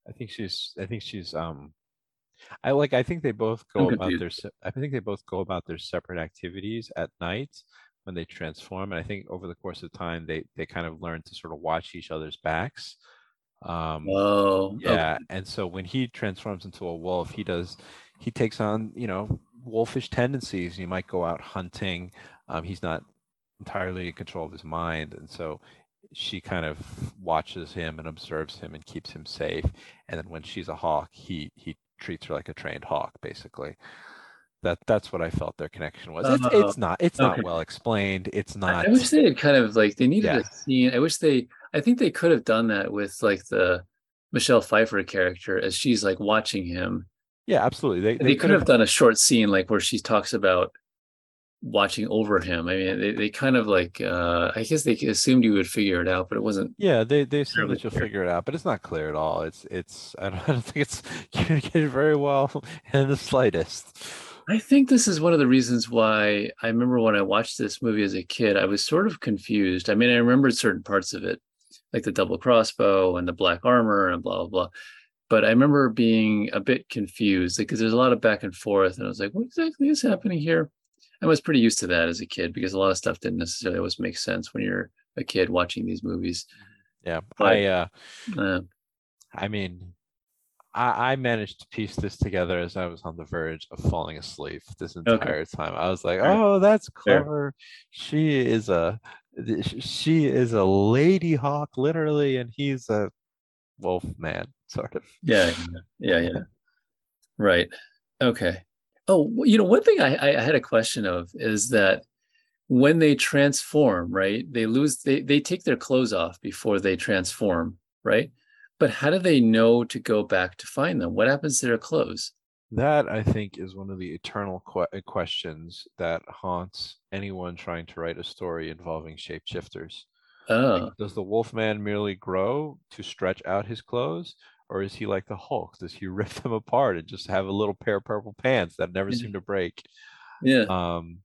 I think she's I think she's um I like I think they both go about their I think they both go about their separate activities at night when they transform and I think over the course of time they they kind of learn to sort of watch each other's backs. Um oh okay. yeah, and so when he transforms into a wolf, he does he takes on, you know, wolfish tendencies. He might go out hunting. Um, he's not entirely in control of his mind, and so she kind of watches him and observes him and keeps him safe. And then when she's a hawk, he he treats her like a trained hawk, basically. That that's what I felt their connection was. It's, it's not it's okay. not well explained. It's not. I wish they had kind of like they needed Yeah. a scene. I wish they. I think they could have done that with like the Michelle Pfeiffer character as she's like watching him. yeah, absolutely. They They, could have done a short scene like where she talks about watching over him. I mean, they, they kind of like uh I guess they assumed you would figure it out, but it wasn't. Yeah, they they assume that you'll clear. figure it out, but it's not clear at all. It's it's I don't, *laughs* I don't think it's communicated very well *laughs* in the slightest. I think this is one of the reasons why I remember when I watched this movie as a kid, I was sort of confused. I mean, I remembered certain parts of it, like the double crossbow and the black armor and blah blah blah. But I remember being a bit confused because there's a lot of back and forth, and I was like, "What exactly is happening here?" I was pretty used to that as a kid because a lot of stuff didn't necessarily always make sense when you're a kid watching these movies. Yeah, But- I uh Uh, I mean, I, I managed to piece this together as I was on the verge of falling asleep this entire time. I was like, "Oh, that's clever. She is a she is a lady hawk, literally, and he's a wolf man, *laughs* sort of." yeah, yeah, yeah. Right. Okay. Oh, you know, one thing I I had a question of is that when they transform, right? They lose they they take their clothes off before they transform, right? But how do they know to go back to find them? What happens to their clothes? That I think is one of the eternal que- uh, questions that haunts anyone trying to write a story involving shapeshifters. Like, Oh, does the Wolfman merely grow to stretch out his clothes, or is he like the Hulk? Does he *laughs* rip them apart and just have a little pair of purple pants that never Yeah. seem to break? yeah. Um,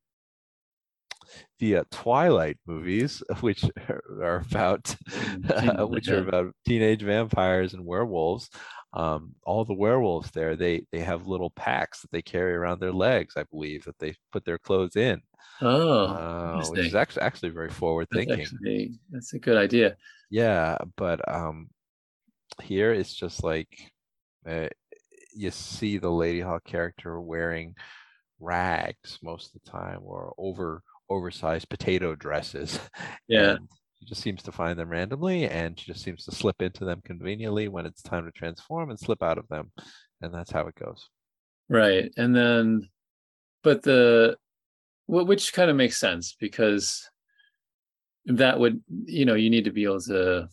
the uh, Twilight movies, *laughs* which *laughs* are about Mm, which are about teenage vampires and werewolves. Um, all the werewolves there, they they have little packs that they carry around their legs, I believe, that they put their clothes in, Oh, uh, which is actually actually very forward That's thinking. actually that's a good idea. Yeah, but um, here it's just like uh, you see the Lady Hawk character wearing rags most of the time, or over oversized potato dresses. *laughs* Yeah. and she just seems to find them randomly, and she just seems to slip into them conveniently when it's time to transform and slip out of them, and that's how it goes. Right. And then, but the, which kind of makes sense because that would, you know, you need to be able to,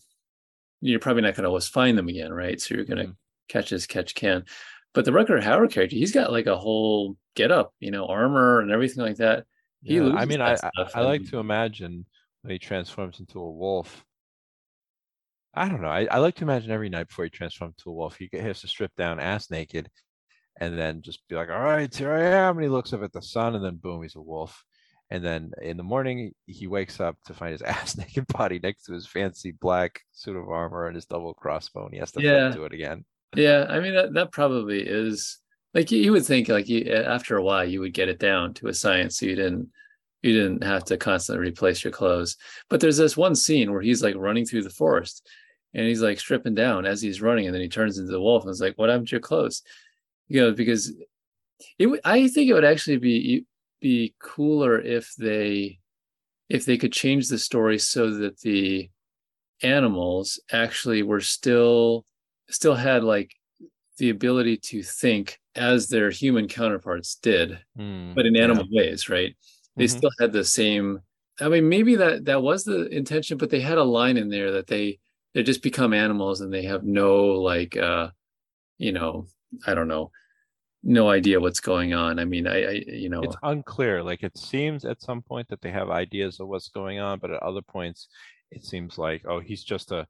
you're probably not going to always find them again, right? So you're going to Mhm. catch as catch can. But the Rutger Hauer character, he's got like a whole get up, you know, armor and everything like that. He Yeah, I mean, I I, I like to imagine when he transforms into a wolf. I don't know. I, I like to imagine every night before he transforms into a wolf, he, has to strip down ass naked and then just be like, all right, here I am. And he looks up at the sun and then boom, he's a wolf. And then in the morning, he wakes up to find his *laughs* ass naked body next to his fancy black suit of armor and his double crossbow, and he has to Yeah. to it again. Yeah, I mean that that probably is like you, you would think like you, after a while you would get it down to a science so you didn't you didn't have to constantly replace your clothes. But there's this one scene where he's like running through the forest and he's like stripping down as he's running and then he turns into the wolf and it's like what happened to your clothes? You know, because it I think it would actually be be cooler if they if they could change the story so that the animals actually were still still had like the ability to think as their human counterparts did, Hmm, but in yeah. animal ways, right? They Mhm. still had the same. I mean, maybe that that was the intention, but they had a line in there that they they just become animals and they have no like, uh, you know, I don't know, no idea what's going on. I mean, I, I you know, It's unclear. Like it seems at some point that they have ideas of what's going on, but at other points, it seems like, oh, he's just a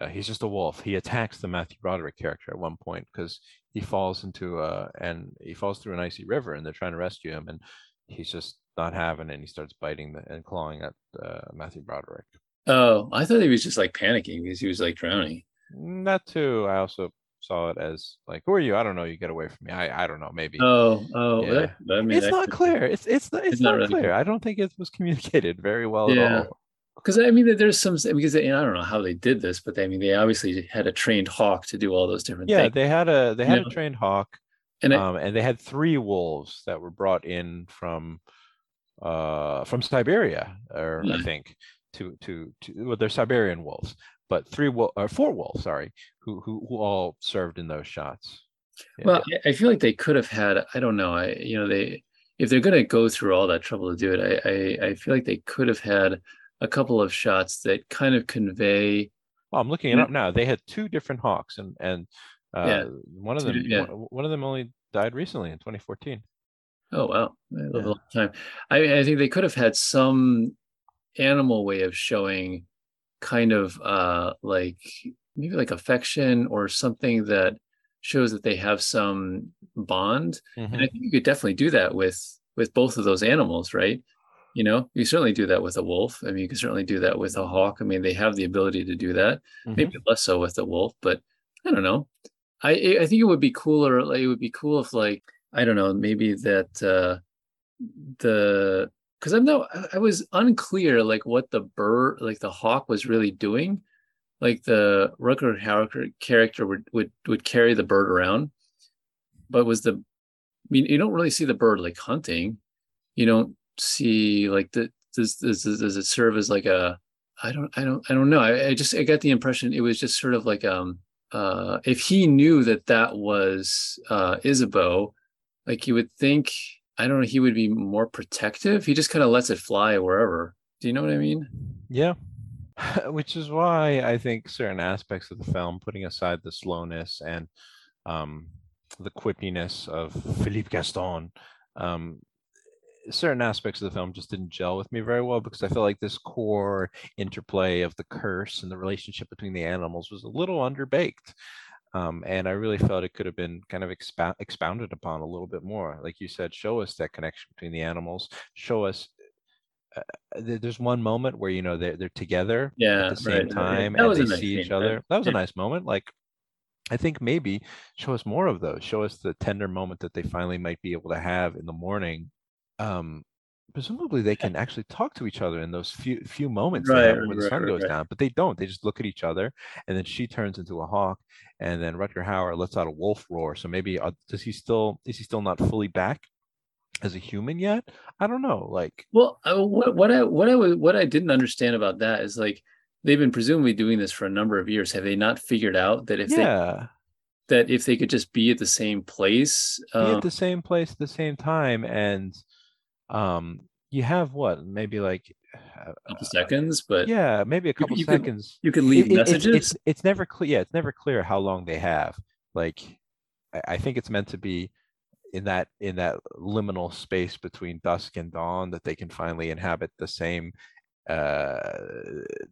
uh, he's just a wolf. He attacks the Matthew Broderick character at one point because he falls into a and he falls through an icy river, and they're trying to rescue him, and he's just not having it. And he starts biting the, and clawing at uh, Matthew Broderick. oh, I thought he was just like panicking because he was like drowning. That too. I also saw it as like, who are you? I don't know. You get away from me. I I don't know. Maybe. Oh, oh, Yeah. that, mean, it's that not could- clear. It's it's not, it's, It's not not, really clear. clear. I don't think it was communicated very well Yeah. at all. because I mean, there's some because they, I don't know how they did this, but they, I mean, they obviously had a trained hawk to do all those different things. Yeah, things. they had a they had Yeah. a trained hawk, And I, um, and they had three wolves that were brought in from uh from Siberia, or I think. to to to well, they're Siberian wolves, but three wolf or four wolves, sorry, who who who all served in those shots. Yeah. Well, I feel like they could have had. I don't know. I you know they if they're going to go through all that trouble to do it, I, I I feel like they could have had a couple of shots that kind of convey. Well, I'm looking it up now. They had two different hawks, and and uh, yeah. one of them yeah. one, of them only died recently in 2014. Oh wow, yeah. a long time. I I think they could have had some animal way of showing kind of uh like maybe like affection or something that shows that they have some bond mm-hmm. and i think you could definitely do that with with both of those animals right you know you certainly do that with a wolf i mean you can certainly do that with a hawk i mean they have the ability to do that mm-hmm. maybe less so with a wolf but i don't know i i think it would be cooler it would be cool if like i don't know maybe that uh the because I'm no, I was unclear like what the bird, like the hawk, was really doing. Like the Hauer character would would would carry the bird around, but was the, I mean, you don't really see the bird like hunting. You don't see like the does does does it serve as like a I don't I don't I don't know. I, I just I got the impression it was just sort of like um uh if he knew that that was uh Isabeau, like you would think I don't know, he would be more protective. He just kind of lets it fly wherever. Do you know what I mean? Yeah. *laughs* Which is why I think certain aspects of the film, putting aside the slowness and um, the quippiness of Philippe Gaston, um, certain aspects of the film just didn't gel with me very well because I felt like this core interplay of the curse and the relationship between the animals was a little underbaked. Um, and I really felt it could have been kind of expound, expounded upon a little bit more. Like you said, show us that connection between the animals. Show us. Uh, there's one moment where you know they're they're together yeah, at the same right, time right. and they nice see each other. Right? That was yeah. a nice moment. Like I think maybe show us more of those. Show us the tender moment that they finally might be able to have in the morning. Um, presumably they can actually talk to each other in those few few moments right, when right, the sun goes right. down, but they don't. They just look at each other, and then she turns into a hawk, and then Rutger Hauer lets out a wolf roar. So maybe uh, does he still is he still not fully back as a human yet? I don't know. Like, well, uh, what what I what I what I didn't understand about that is like they've been presumably doing this for a number of years. Have they not figured out that if yeah. they that if they could just be at the same place, be um, at the same place at the same time, and um you have what maybe like a couple uh, seconds but yeah maybe a couple you, you seconds. you can leave it, messages. it, it's, it's, never clear yeah it's never clear how long they have. Like I, I think it's meant to be in that in that liminal space between dusk and dawn that they can finally inhabit the same uh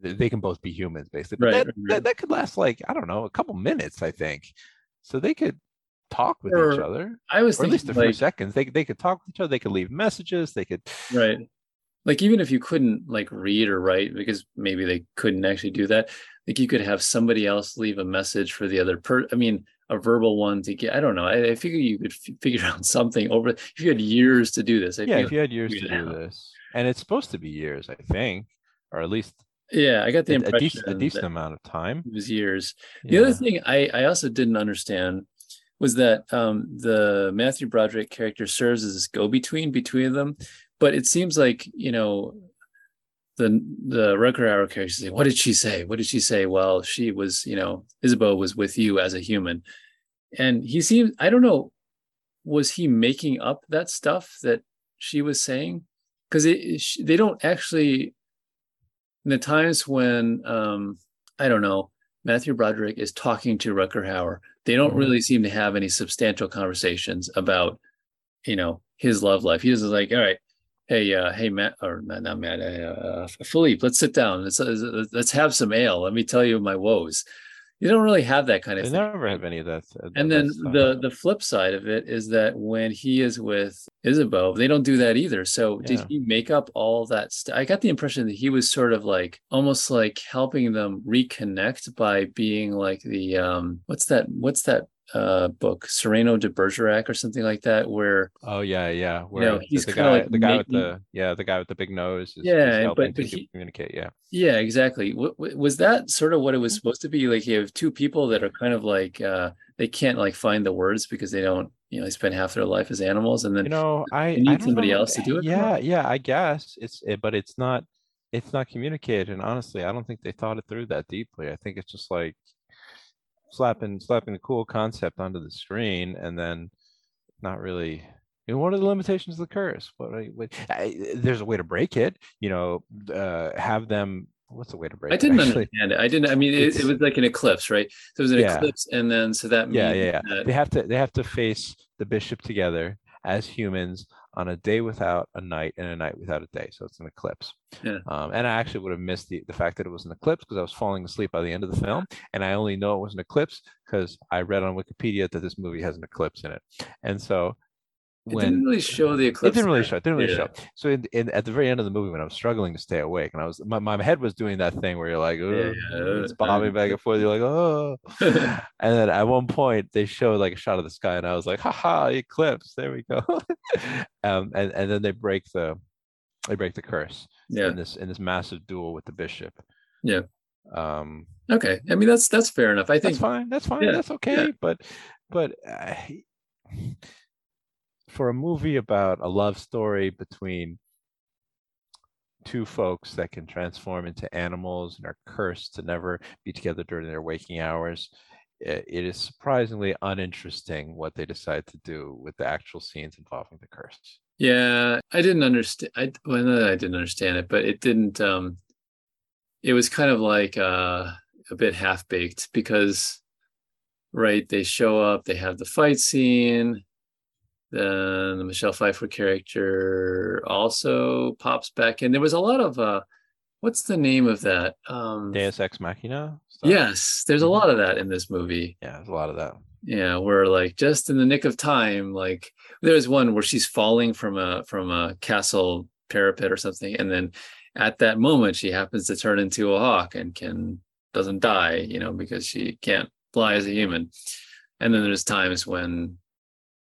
they can both be humans basically. Right, that, right. That, that could last like i don't know a couple minutes i think. So they could talk with or, each other. I was or thinking, at least a like, few seconds. They they could talk with each other. They could leave messages. They could right. Like even if you couldn't like read or write, because maybe they couldn't actually do that. Like you could have somebody else leave a message for the other per. I mean, a verbal one to get. I don't know. I, I figure you could f- figure *laughs* out something over. If you had years to do this, I yeah. If you had years to do this, and it's supposed to be years, I think, or at least yeah, I got the impression a decent, a decent amount of time. It was years. The yeah. other thing I, I also didn't understand was that um, the Matthew Broderick character serves as this go-between between them, but it seems like you know the the Hauer character say, "What did she say? What did she say?" Well, she was, you know, Isabeau was with you as a human, and he seems I don't know, was he making up that stuff that she was saying? Because they don't actually in the times when um, I don't know Matthew Broderick is talking to Rutger Hauer. They don't mm-hmm. really seem to have any substantial conversations about you know his love life. He is like all right hey uh hey matt or not matt uh, philippe let's sit down. Let's let's have some ale. Let me tell you my woes you don't really have that kind of they thing. never have any of that. and then the the flip side of it is that when he is with Isabeau, they don't do that either. So yeah. did he make up all that stuff? I got the impression that he was sort of like almost like helping them reconnect by being like the um what's that what's that uh book Cyrano de Bergerac or something like that where oh yeah yeah where you know, he's the, guy like the guy making, with the yeah the guy with the big nose is, yeah is but, but he, communicate yeah yeah exactly was that sort of what it was mm-hmm. supposed to be like you have two people that are kind of like uh they can't like find the words because they don't you know they spend half their life as animals and then you know I need I somebody know. else to do it yeah yeah I guess it's it, but it's not it's not communicated. And honestly, I don't think they thought it through that deeply. I think it's just like slapping slapping a cool concept onto the screen and then not really you know, what are the limitations of the curse? What, what I, there's a way to break it. You know, uh, have them. What's the way to break? It? I didn't it, understand it. I didn't. I mean, it, it, was like an eclipse, right? So it was an Yeah. eclipse, and then so that Yeah, means yeah, yeah. that- They have to. They have to face the bishop together as humans on a day without a night and a night without a day. So it's an eclipse. Yeah. Um, and I actually would have missed the, the fact that it was an eclipse because I was falling asleep by the end of the film. And I only know it was an eclipse because I read on Wikipedia that this movie has an eclipse in it. And so it didn't really show the eclipse. it didn't really show. It didn't really Yeah. show. So in, in, at the very end of the movie, when I was struggling to stay awake, and I was my, my head was doing that thing where you're like, oh, yeah, it's bobbing back and forth. You're like, oh. *laughs* and then at one point they showed like a shot of the sky, and I was like, haha, eclipse. There we go. *laughs* um, and and then they break the they break the curse Yeah. in this in this massive duel with the bishop. Yeah. Um, Okay. I mean, that's that's fair enough. I think that's fine. That's fine. yeah, That's okay. But but uh, for a movie about a love story between two folks that can transform into animals and are cursed to never be together during their waking hours, it is surprisingly uninteresting what they decide to do with the actual scenes involving the curse. Yeah, I didn't understand. I well, not I didn't understand it, but it didn't. Um, it was kind of like uh, a bit half baked because, right? They show up, they have the fight scene, then the Michelle Pfeiffer character also pops back in. There was a lot of uh, what's the name of that? Um, Deus Ex Machina. stuff? yes, there's a Mhm. lot of that in this movie. Yeah, there's a lot of that. Yeah, where like just in the nick of time, like there's one where she's falling from a from a castle parapet or something, and then at that moment she happens to turn into a hawk and can doesn't die, you know, because she can't fly as a human. And then there's times when,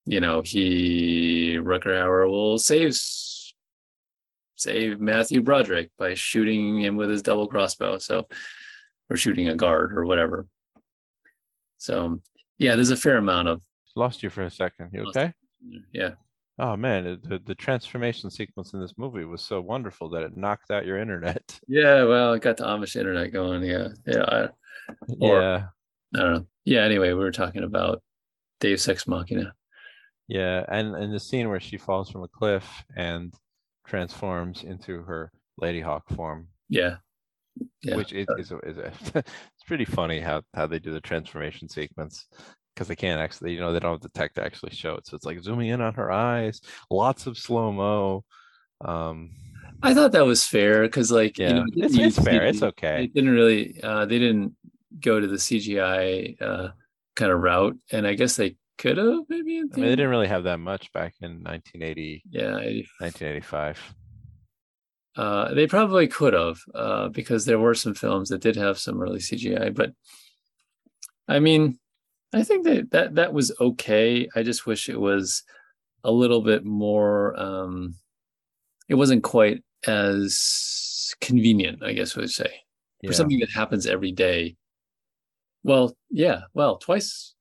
you know, he Rutger Hauer will save save Matthew Broderick by shooting him with his double crossbow. So or shooting a guard or whatever. So yeah, there's a fair amount of Lost you for a second. You okay? yeah. Oh man, the, the transformation sequence in this movie was so wonderful that it knocked out your internet. *laughs* Yeah, well, I got the Amish internet going. Yeah, yeah. I, Or- yeah, I don't know. Yeah. Anyway, we were talking about Deus Ex Machina. Yeah, and and the scene where she falls from a cliff and transforms into her Lady Hawk form, Yeah, yeah. which is is, is a, *laughs* it's pretty funny how how they do the transformation sequence because they can't actually, you know, they don't have the tech to actually show it, so it's like zooming in on her eyes, lots of slow mo. Um, I thought that was fair because, like, yeah, you know, it's, it's fair, it's okay. It didn't really. Uh, they didn't go to the CGI uh, kind of route, and I guess they could have maybe. in I mean, they didn't really have that much back in 1980, Yeah, I- 1985. Uh, they probably could have, uh, because there were some films that did have some early CGI. But I mean, I think that that that was okay. I just wish it was a little bit more. Um, it wasn't quite as convenient, I guess I would say, Yeah. for something that happens every day. Well, yeah, well, twice,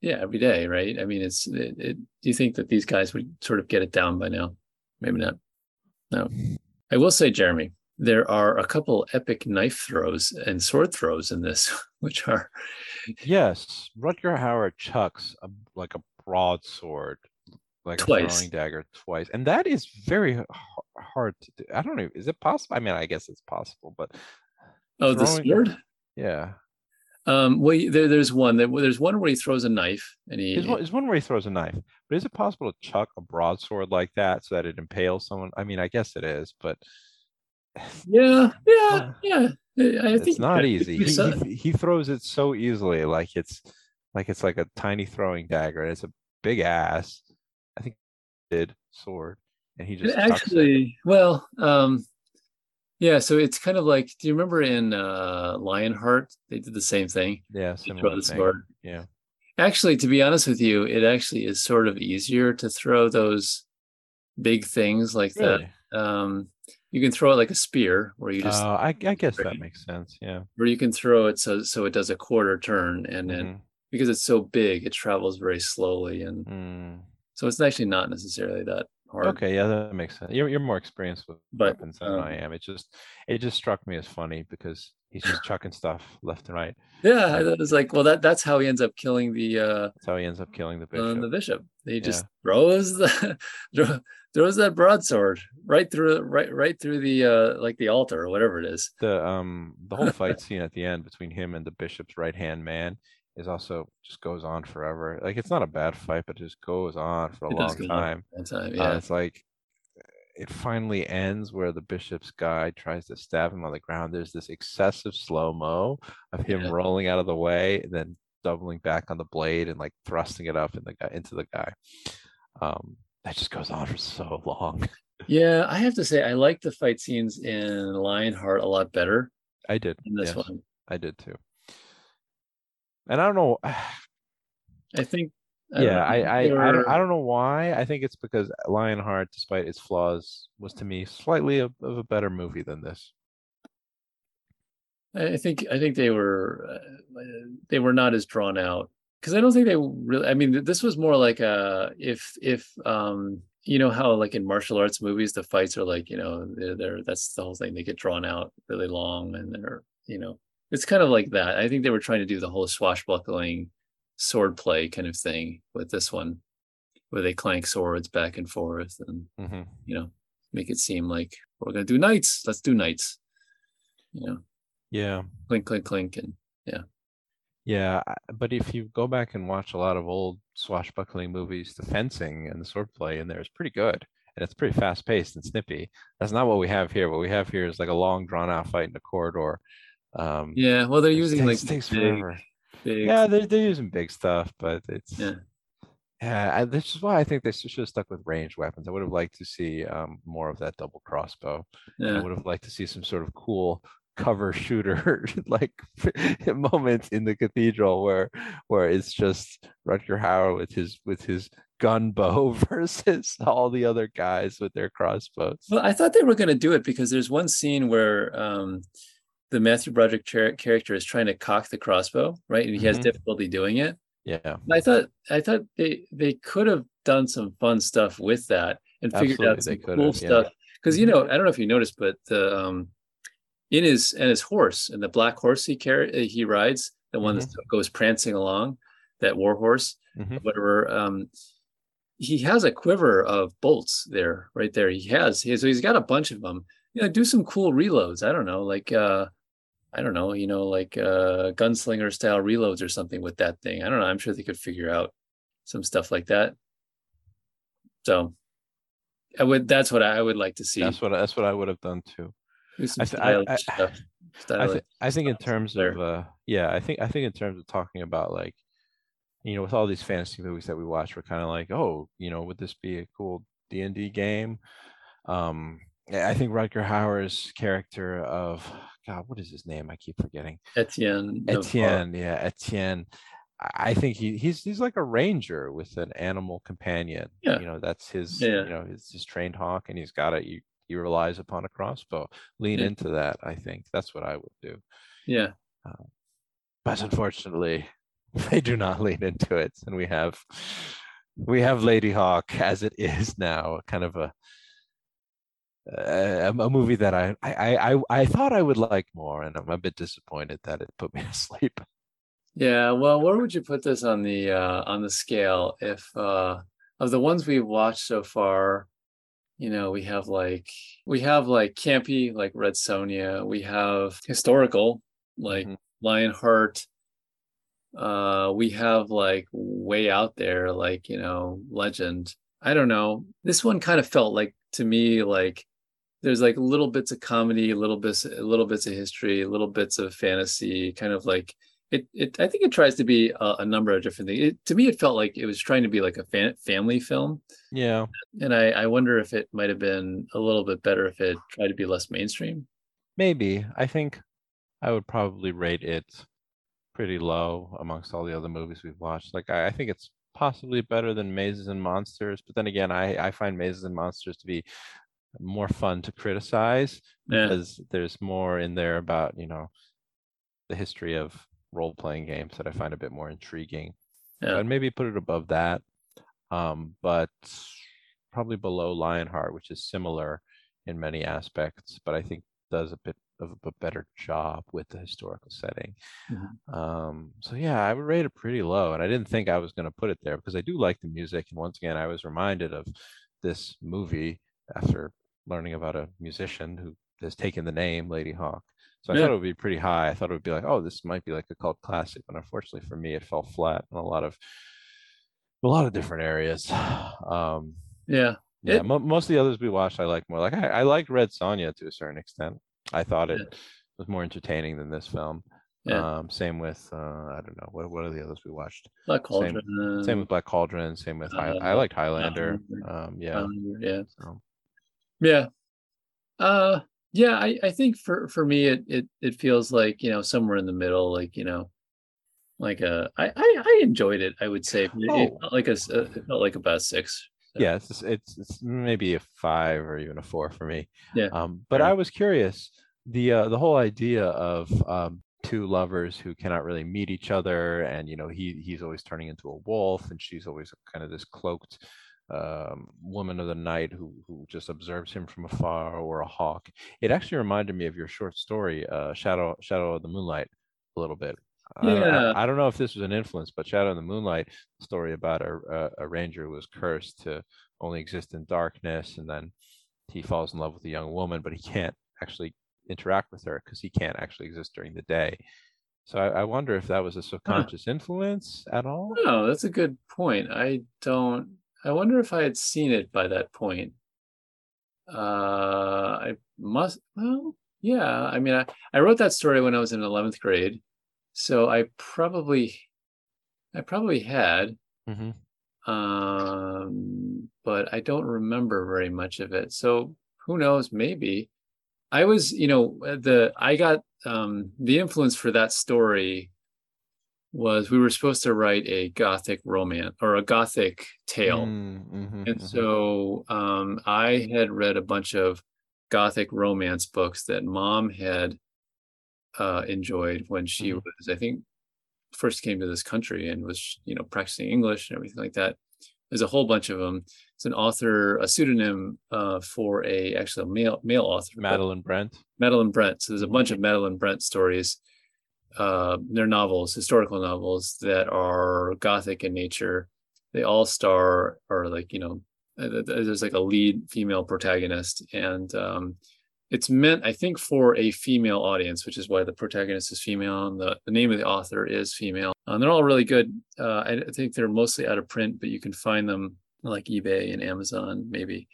yeah, every day, right? I mean, it's. It, it, do you think that these guys would sort of get it down by now? Maybe not. No. I will say, Jeremy, there are a couple epic knife throws and sword throws in this, *laughs* which are Yes, Rutger Hauer chucks a, like a broadsword, like a Twice. throwing dagger twice, and that is very h- hard to do. I don't know. Is it possible? I mean, I guess it's possible, but oh, the sword. yeah, Um, well, there, there's one. There, there's one where he throws a knife, and he. there's one, there's one where he throws a knife, but is it possible to chuck a broadsword like that so that it impales someone? I mean, I guess it is, but Yeah, yeah, *laughs* yeah. I think it's not easy. He, he he throws it so easily, like it's like it's like a tiny throwing dagger, and it's a big ass. I think did sword, and he It just it. actually, well, um, yeah. So it's kind of like, do you remember in uh, Lionheart they did the same thing? Yeah, similar throw the thing. sword. Yeah. Actually, to be honest with you, it actually is sort of easier to throw those big things like Really? that. Um, you can throw it like a spear, where you just, Uh, I, I guess that makes sense. Yeah. where you can throw it so so it does a quarter turn, and then Mhm. because it's so big, it travels very slowly, and Mm. so it's actually not necessarily that hard. Okay, yeah, that makes sense. You're you're more experienced with But, weapons than I um, am. It just it just struck me as funny because he's just *laughs* chucking stuff left and right. Yeah, I was like, well, that that's how he ends up killing the uh That's how he ends up killing the uh, bishop. the bishop. He just throws the *laughs* throws that broadsword right through right right through the uh like the altar or whatever it is. the um the whole fight *laughs* scene at the end between him and the bishop's right hand man is also just goes on forever. Like it's not a bad fight, but it just goes on for a It long time. Time, Uh, yeah. it's like it finally ends where the bishop's guy tries to stab him on the ground. There's this excessive slow mo of him Yeah. rolling out of the way and then doubling back on the blade and like thrusting it up in the guy into the guy. Um, that just goes on for so long. *laughs* Yeah, I have to say I like the fight scenes in Lionheart a lot better I did. than this yes, one. I did too. And I don't know. *sighs* I think I yeah, I I, I, don't, I don't know why. I think it's because Lionheart, despite its flaws, was to me slightly of, of a better movie than this. I I think I think they were uh, they were not as drawn out because I don't think they really. I mean, this was more like a if if um you know how like in martial arts movies the fights are like you know they're, they're that's the whole thing they get drawn out really long and they're you know it's kind of like that. I think they were trying to do the whole swashbuckling sword play kind of thing with this one, where they clank swords back and forth and hmm you know make it seem like we're gonna do knights. Let's do knights. You know, Yeah. clink clink clink and Yeah, I- but if you go back and watch a lot of old swashbuckling movies, the fencing and the swordplay in there is pretty good, and it's pretty fast paced and snippy. That's not what we have here. What we have here is like a long, drawn out fight in a corridor. Um, Yeah, well, they're using like takes, takes big, forever. big. Yeah, they're they're using big stuff, but it's Yeah. yeah. I, this is why I think they should have stuck with ranged weapons. I would have liked to see um, more of that double crossbow. Yeah. I would have liked to see some sort of cool cover shooter *laughs* like *laughs* moment in the cathedral where where it's just Rutger Hauer with his with his gun bow *laughs* versus all the other guys with their crossbows. Well, I thought they were going to do it because there's one scene where um, the Matthew Broderick char- character is trying to cock the crossbow, right? And he has Mhm. difficulty doing it. Yeah, I thought I thought they they could have done some fun stuff with that and figured Absolutely, out some cool yeah. stuff. Because you Mhm. know, I don't know if you noticed, but the um, in his and his horse and the black horse he carry he rides, the one that goes prancing along, that war horse, Mhm. whatever. Um, he has a quiver of bolts there, right there. He has, he, so he's got a bunch of them. You know, do some cool reloads. I don't know, like uh, I don't know, you know, like uh, gunslinger style reloads or something with that thing. I don't know. I'm sure they could figure out some stuff like that. So, I would. That's what I would like to see. that's what that's what I would have done too. Some I th- I- I- stuff. I, th- I think in terms there. of uh yeah i think i think in terms of talking about like you know with all these fantasy movies that we watch we're kind of like oh you know would this be a cool d&d game um i think Rutger Hauer's character of god what is his name i keep forgetting Etienne. Navarre. etienne yeah etienne I think he he's he's like a ranger with an animal companion. Yeah. You know, that's his Yeah. you know, his, his trained hawk and he's got it. He, he relies upon a crossbow. Lean Yeah. into that, I think. That's what I would do Yeah. Uh, but unfortunately *laughs* they do not lean into it and we have we have ladyhawke as it is now kind of a a, a movie that I, I i i thought i would like more and i'm a bit disappointed that it put me *laughs* to sleep Yeah, well, where would you put this on the uh on the scale if uh of the ones we've watched so far, you know, we have like we have like campy like Red Sonja, we have historical like Mhm. Lionheart. Uh we have like way out there like, you know, legend. I don't know. This one kind of felt like to me like there's like little bits of comedy, little bits little bits of history, little bits of fantasy, kind of like it, it I think it tries to be a, a number of different things. It, to me, it felt like it was trying to be like a fa- family film, yeah and I, I wonder if it might have been a little bit better if it tried to be less mainstream. maybe i think i would probably rate it pretty low amongst all the other movies we've watched like i, I think it's possibly better than mazes and monsters but then again i i find mazes and monsters to be more fun to criticize Yeah, because there's more in there about you know the history of role playing games that I find a bit more intriguing. So Yeah. I'd maybe put it above that. Um, but probably below Lionheart, which is similar in many aspects, but I think does a bit of a better job with the historical setting. Mhm. Um, so yeah, I would rate it pretty low, and I didn't think I was going to put it there because I do like the music. And once again, I was reminded of this movie after learning about a musician who has taken the name Ladyhawke. So I Yeah. thought it would be pretty high. I thought it would be like, oh, this might be like a cult classic, but unfortunately for me, it fell flat in a lot of a lot of different areas. Um, Yeah. yeah, It- mo- most of the others we watched, I like more. Like I, I liked Red Sonja to a certain extent. I thought it Yeah. was more entertaining than this film. Yeah. Um, same with uh, I don't know what what are the others we watched. Black Cauldron. Same with Black Cauldron. Same with High, I uh, liked Highlander. Highlander. Um, yeah. Highlander, yeah. so, Yeah. Uh yeah, I, I think for for me it, it it feels like, you know, somewhere in the middle, like, you know, like a I I, I enjoyed it, I would say. It, it Oh. felt like a uh, it felt like about six. So, yeah, it's, it's it's maybe a five or even a four for me. Yeah. Um, but Fair I was curious the uh, the whole idea of um, two lovers who cannot really meet each other, and you know he he's always turning into a wolf, and she's always kind of this cloaked um, woman of the night who who just observes him from afar, or a hawk. It actually reminded me of your short story, uh, Shadow Shadow of the Moonlight, a little bit. I don't- Yeah. I, I don't know if this was an influence, but Shadow of the Moonlight story about a, a, a ranger who was cursed to only exist in darkness, and then he falls in love with a young woman, but he can't actually interact with her because he can't actually exist during the day. So I, I wonder if that was a subconscious influence at all. No, that's a good point. I don't I wonder if I had seen it by that point. Uh I must well, yeah. I mean I, I wrote that story when I was in 11th grade. So I probably I probably had hmm um but I don't remember very much of it. So who knows, maybe. I was, you know, the I got um the influence for that story was we were supposed to write a gothic romance or a gothic tale. Mm-hmm, And so um, I had read a bunch of gothic romance books that mom had uh, enjoyed when she Mhm. was, I think, first came to this country and was, you know, practicing English and everything like that. There's a whole bunch of them. It's an author, a pseudonym uh, for a actually a male male author, Madeleine Brent. Madeleine Brent. So there's a bunch of Madeleine Brent stories. Uh, they're novels, historical novels that are gothic in nature. They all star or like you know, uh, th- th- there's like a lead female protagonist, and um, it's meant I think for a female audience, which is why the protagonist is female and the, the name of the author is female. And they're all really good. Uh, I, I think they're mostly out of print, but you can find them like eBay and Amazon maybe.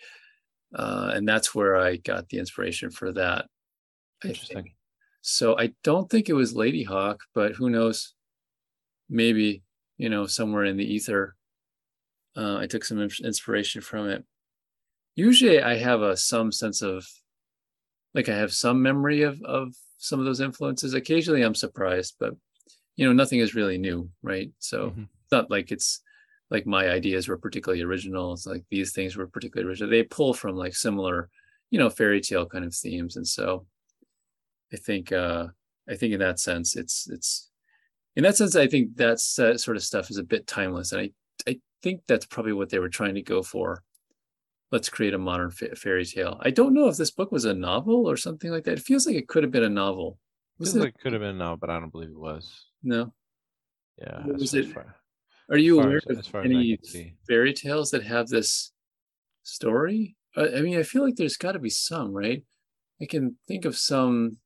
Uh, and that's where I got the inspiration for that. Interesting. So I don't think it was Ladyhawke, but who knows? Maybe, you know, somewhere in the ether. Uh, I took some inspiration from it. Usually I have a some sense of like I have some memory of of some of those influences. Occasionally I'm surprised, but you know, nothing is really new, right? So Mhm. it's not like it's like my ideas were particularly original. It's like these things were particularly original. They pull from like similar, you know, fairy tale kind of themes. And so I think uh I think in that sense it's it's in that sense I think that's that sort of stuff is a bit timeless. And I I think that's probably what they were trying to go for. Let's create a modern fa- fairy tale. I don't know if this book was a novel or something like that. It feels like it could have been a novel. Was Feels it? like it could have been no, but I don't believe it was. no. Yeah. What was it? far- Are you aware as- of as I any fairy tales that have this story? Uh, I mean, I feel like there's got to be some, right? I can think of some.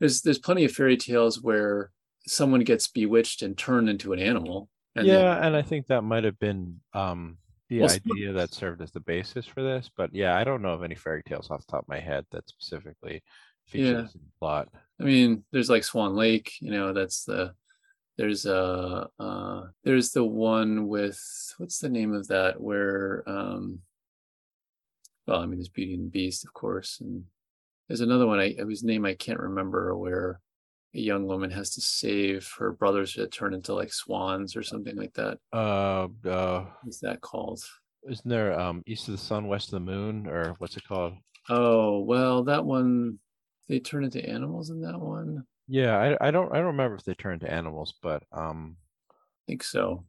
There's there's plenty of fairy tales where someone gets bewitched and turned into an animal. And then- yeah, and I think that might have been um, the Well, idea that served as the basis for this. But yeah, I don't know of any fairy tales off the top of my head that specifically features Yeah. in the plot. I mean, there's like Swan Lake, you know, that's the there's a uh there's the one with what's the name of that where um well, I mean there's Beauty and the Beast, of course, and there's another one I whose name I can't remember where a young woman has to save her brothers that turn into like swans or something like that. Uh, uh, What's that called? isn't there um, East of the Sun, West of the Moon, or what's it called? Oh, well, that one they turn into animals in that one. Yeah, I, I don't I don't remember if they turn into animals, but um, I think so.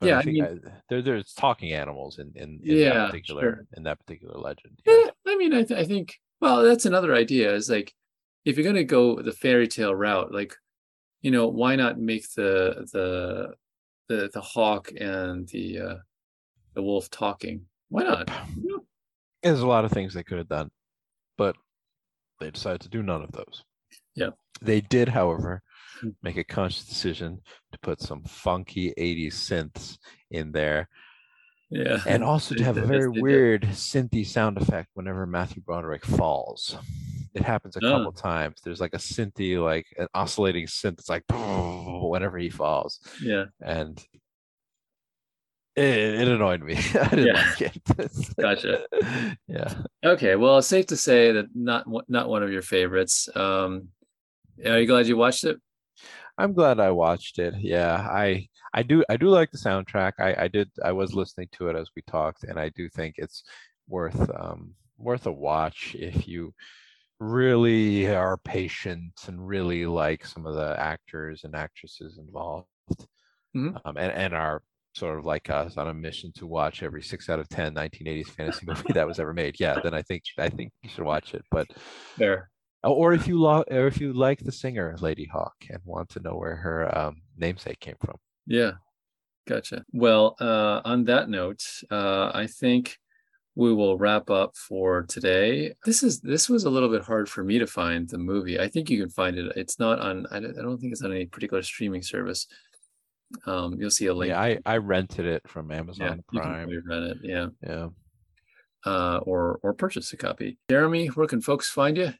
But Yeah, I I mean- I, there there's talking animals in in, in Yeah, that particular sure. in that particular legend. Yeah, I mean, I, th- I think, well, that's another idea is like, if you're going to go the fairy tale route, like, you know, why not make the, the, the, the hawk and the, uh, the wolf talking? Why not? You know? There's a lot of things they could have done, but they decided to do none of those. Yeah. They did, however, Hmm. make a conscious decision to put some funky 80s synths in there Yeah. and also to have a very yes, they did. weird synthy sound effect whenever Matthew Broderick falls. It happens a Oh. couple times. There's like a synthy, like an oscillating synth. It's like *laughs* whenever he falls, Yeah. and it, it annoyed me. *laughs* I didn't Yeah. like it. *laughs* Gotcha. yeah. Okay. Well, it's safe to say that not, not one of your favorites. Um, are you glad you watched it? I'm glad I watched it. Yeah, I I do I do like the soundtrack. I I did I was listening to it as we talked, and I do think it's worth um worth a watch if you really are patient and really like some of the actors and actresses involved, Mhm. um, and and are sort of like us on a mission to watch every six out of 10 1980s fantasy movie that was ever made. Yeah, then I think I think you should watch it. But There. Or if you lo- or if you like the singer Ladyhawke and want to know where her um, namesake came from. Yeah. Gotcha. Well, uh, on that note, uh, I think we will wrap up for today. This is this was a little bit hard for me to find the movie. I think you can find it. It's not on. I don't, think it's on any particular streaming service. Um, you'll see a link. Yeah, I I rented it from Yeah, Amazon you can Prime. rent it. Yeah, Yeah, uh, or or purchase a copy. Jeremy, where can folks find you?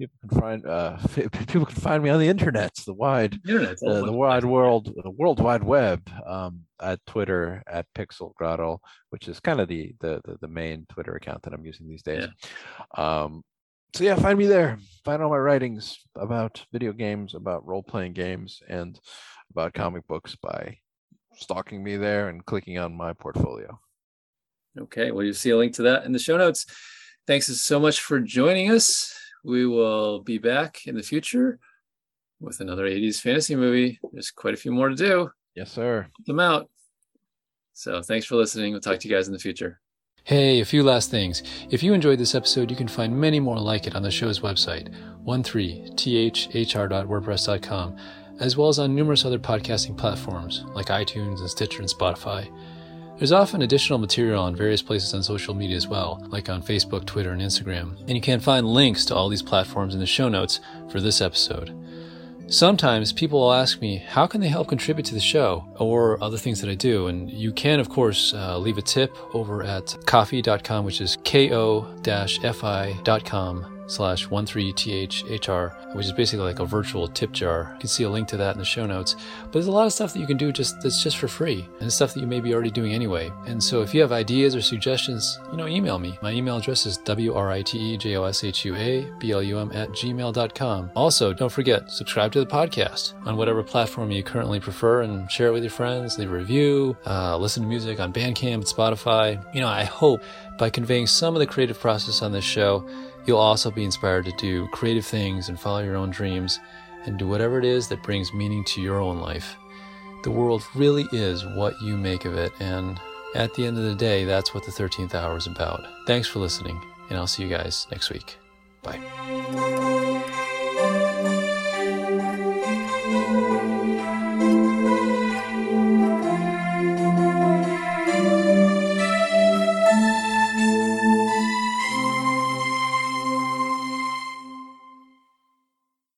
People can find uh *laughs* people can find me on the internet, the wide Internet. uh, the wide world, the world wide web, um, at Twitter at Pixel Grotto, which is kind of the, the the the main Twitter account that I'm using these days. Um, so yeah, find me there. Find all my writings about video games, about role playing games, and about comic books by stalking me there and clicking on my portfolio. Okay, well, you'll see a link to that in the show notes. Thanks so much for joining us. We will be back in the future with another 80s fantasy movie. There's quite a few more to do. Yes, sir. Check them out. So thanks for listening. We'll talk to you guys in the future. Hey, a few last things. If you enjoyed this episode, you can find many more like it on the show's website, 13thr.wordpress.com, as well as on numerous other podcasting platforms like iTunes and Stitcher and Spotify. There's often additional material on various places on social media as well, like on Facebook, Twitter, and Instagram, and you can find links to all these platforms in the show notes for this episode. Sometimes people will ask me, how can they help contribute to the show or other things that I do? And you can, of course, uh, leave a tip over at ko-fi.com, which is ko-fi.com slash 13thr, which is basically like a virtual tip jar. You can see a link to that in the show notes. But there's a lot of stuff that you can do just that's just for free and stuff that you may be already doing anyway. And so if you have ideas or suggestions, you know, email me. My email address is w-r-i-t-e-j-o-s-h-u-a-b-l-u-m at gmail.com. Also, don't forget, subscribe to the podcast on whatever platform you currently prefer and share it with your friends, leave a review, uh, listen to music on Bandcamp, and Spotify. You know, I hope by conveying some of the creative process on this show, you'll also be inspired to do creative things and follow your own dreams and do whatever it is that brings meaning to your own life. The world really is what you make of it, and at the end of the day, that's what the 13th hour is about. Thanks for listening, and I'll see you guys next week. Bye.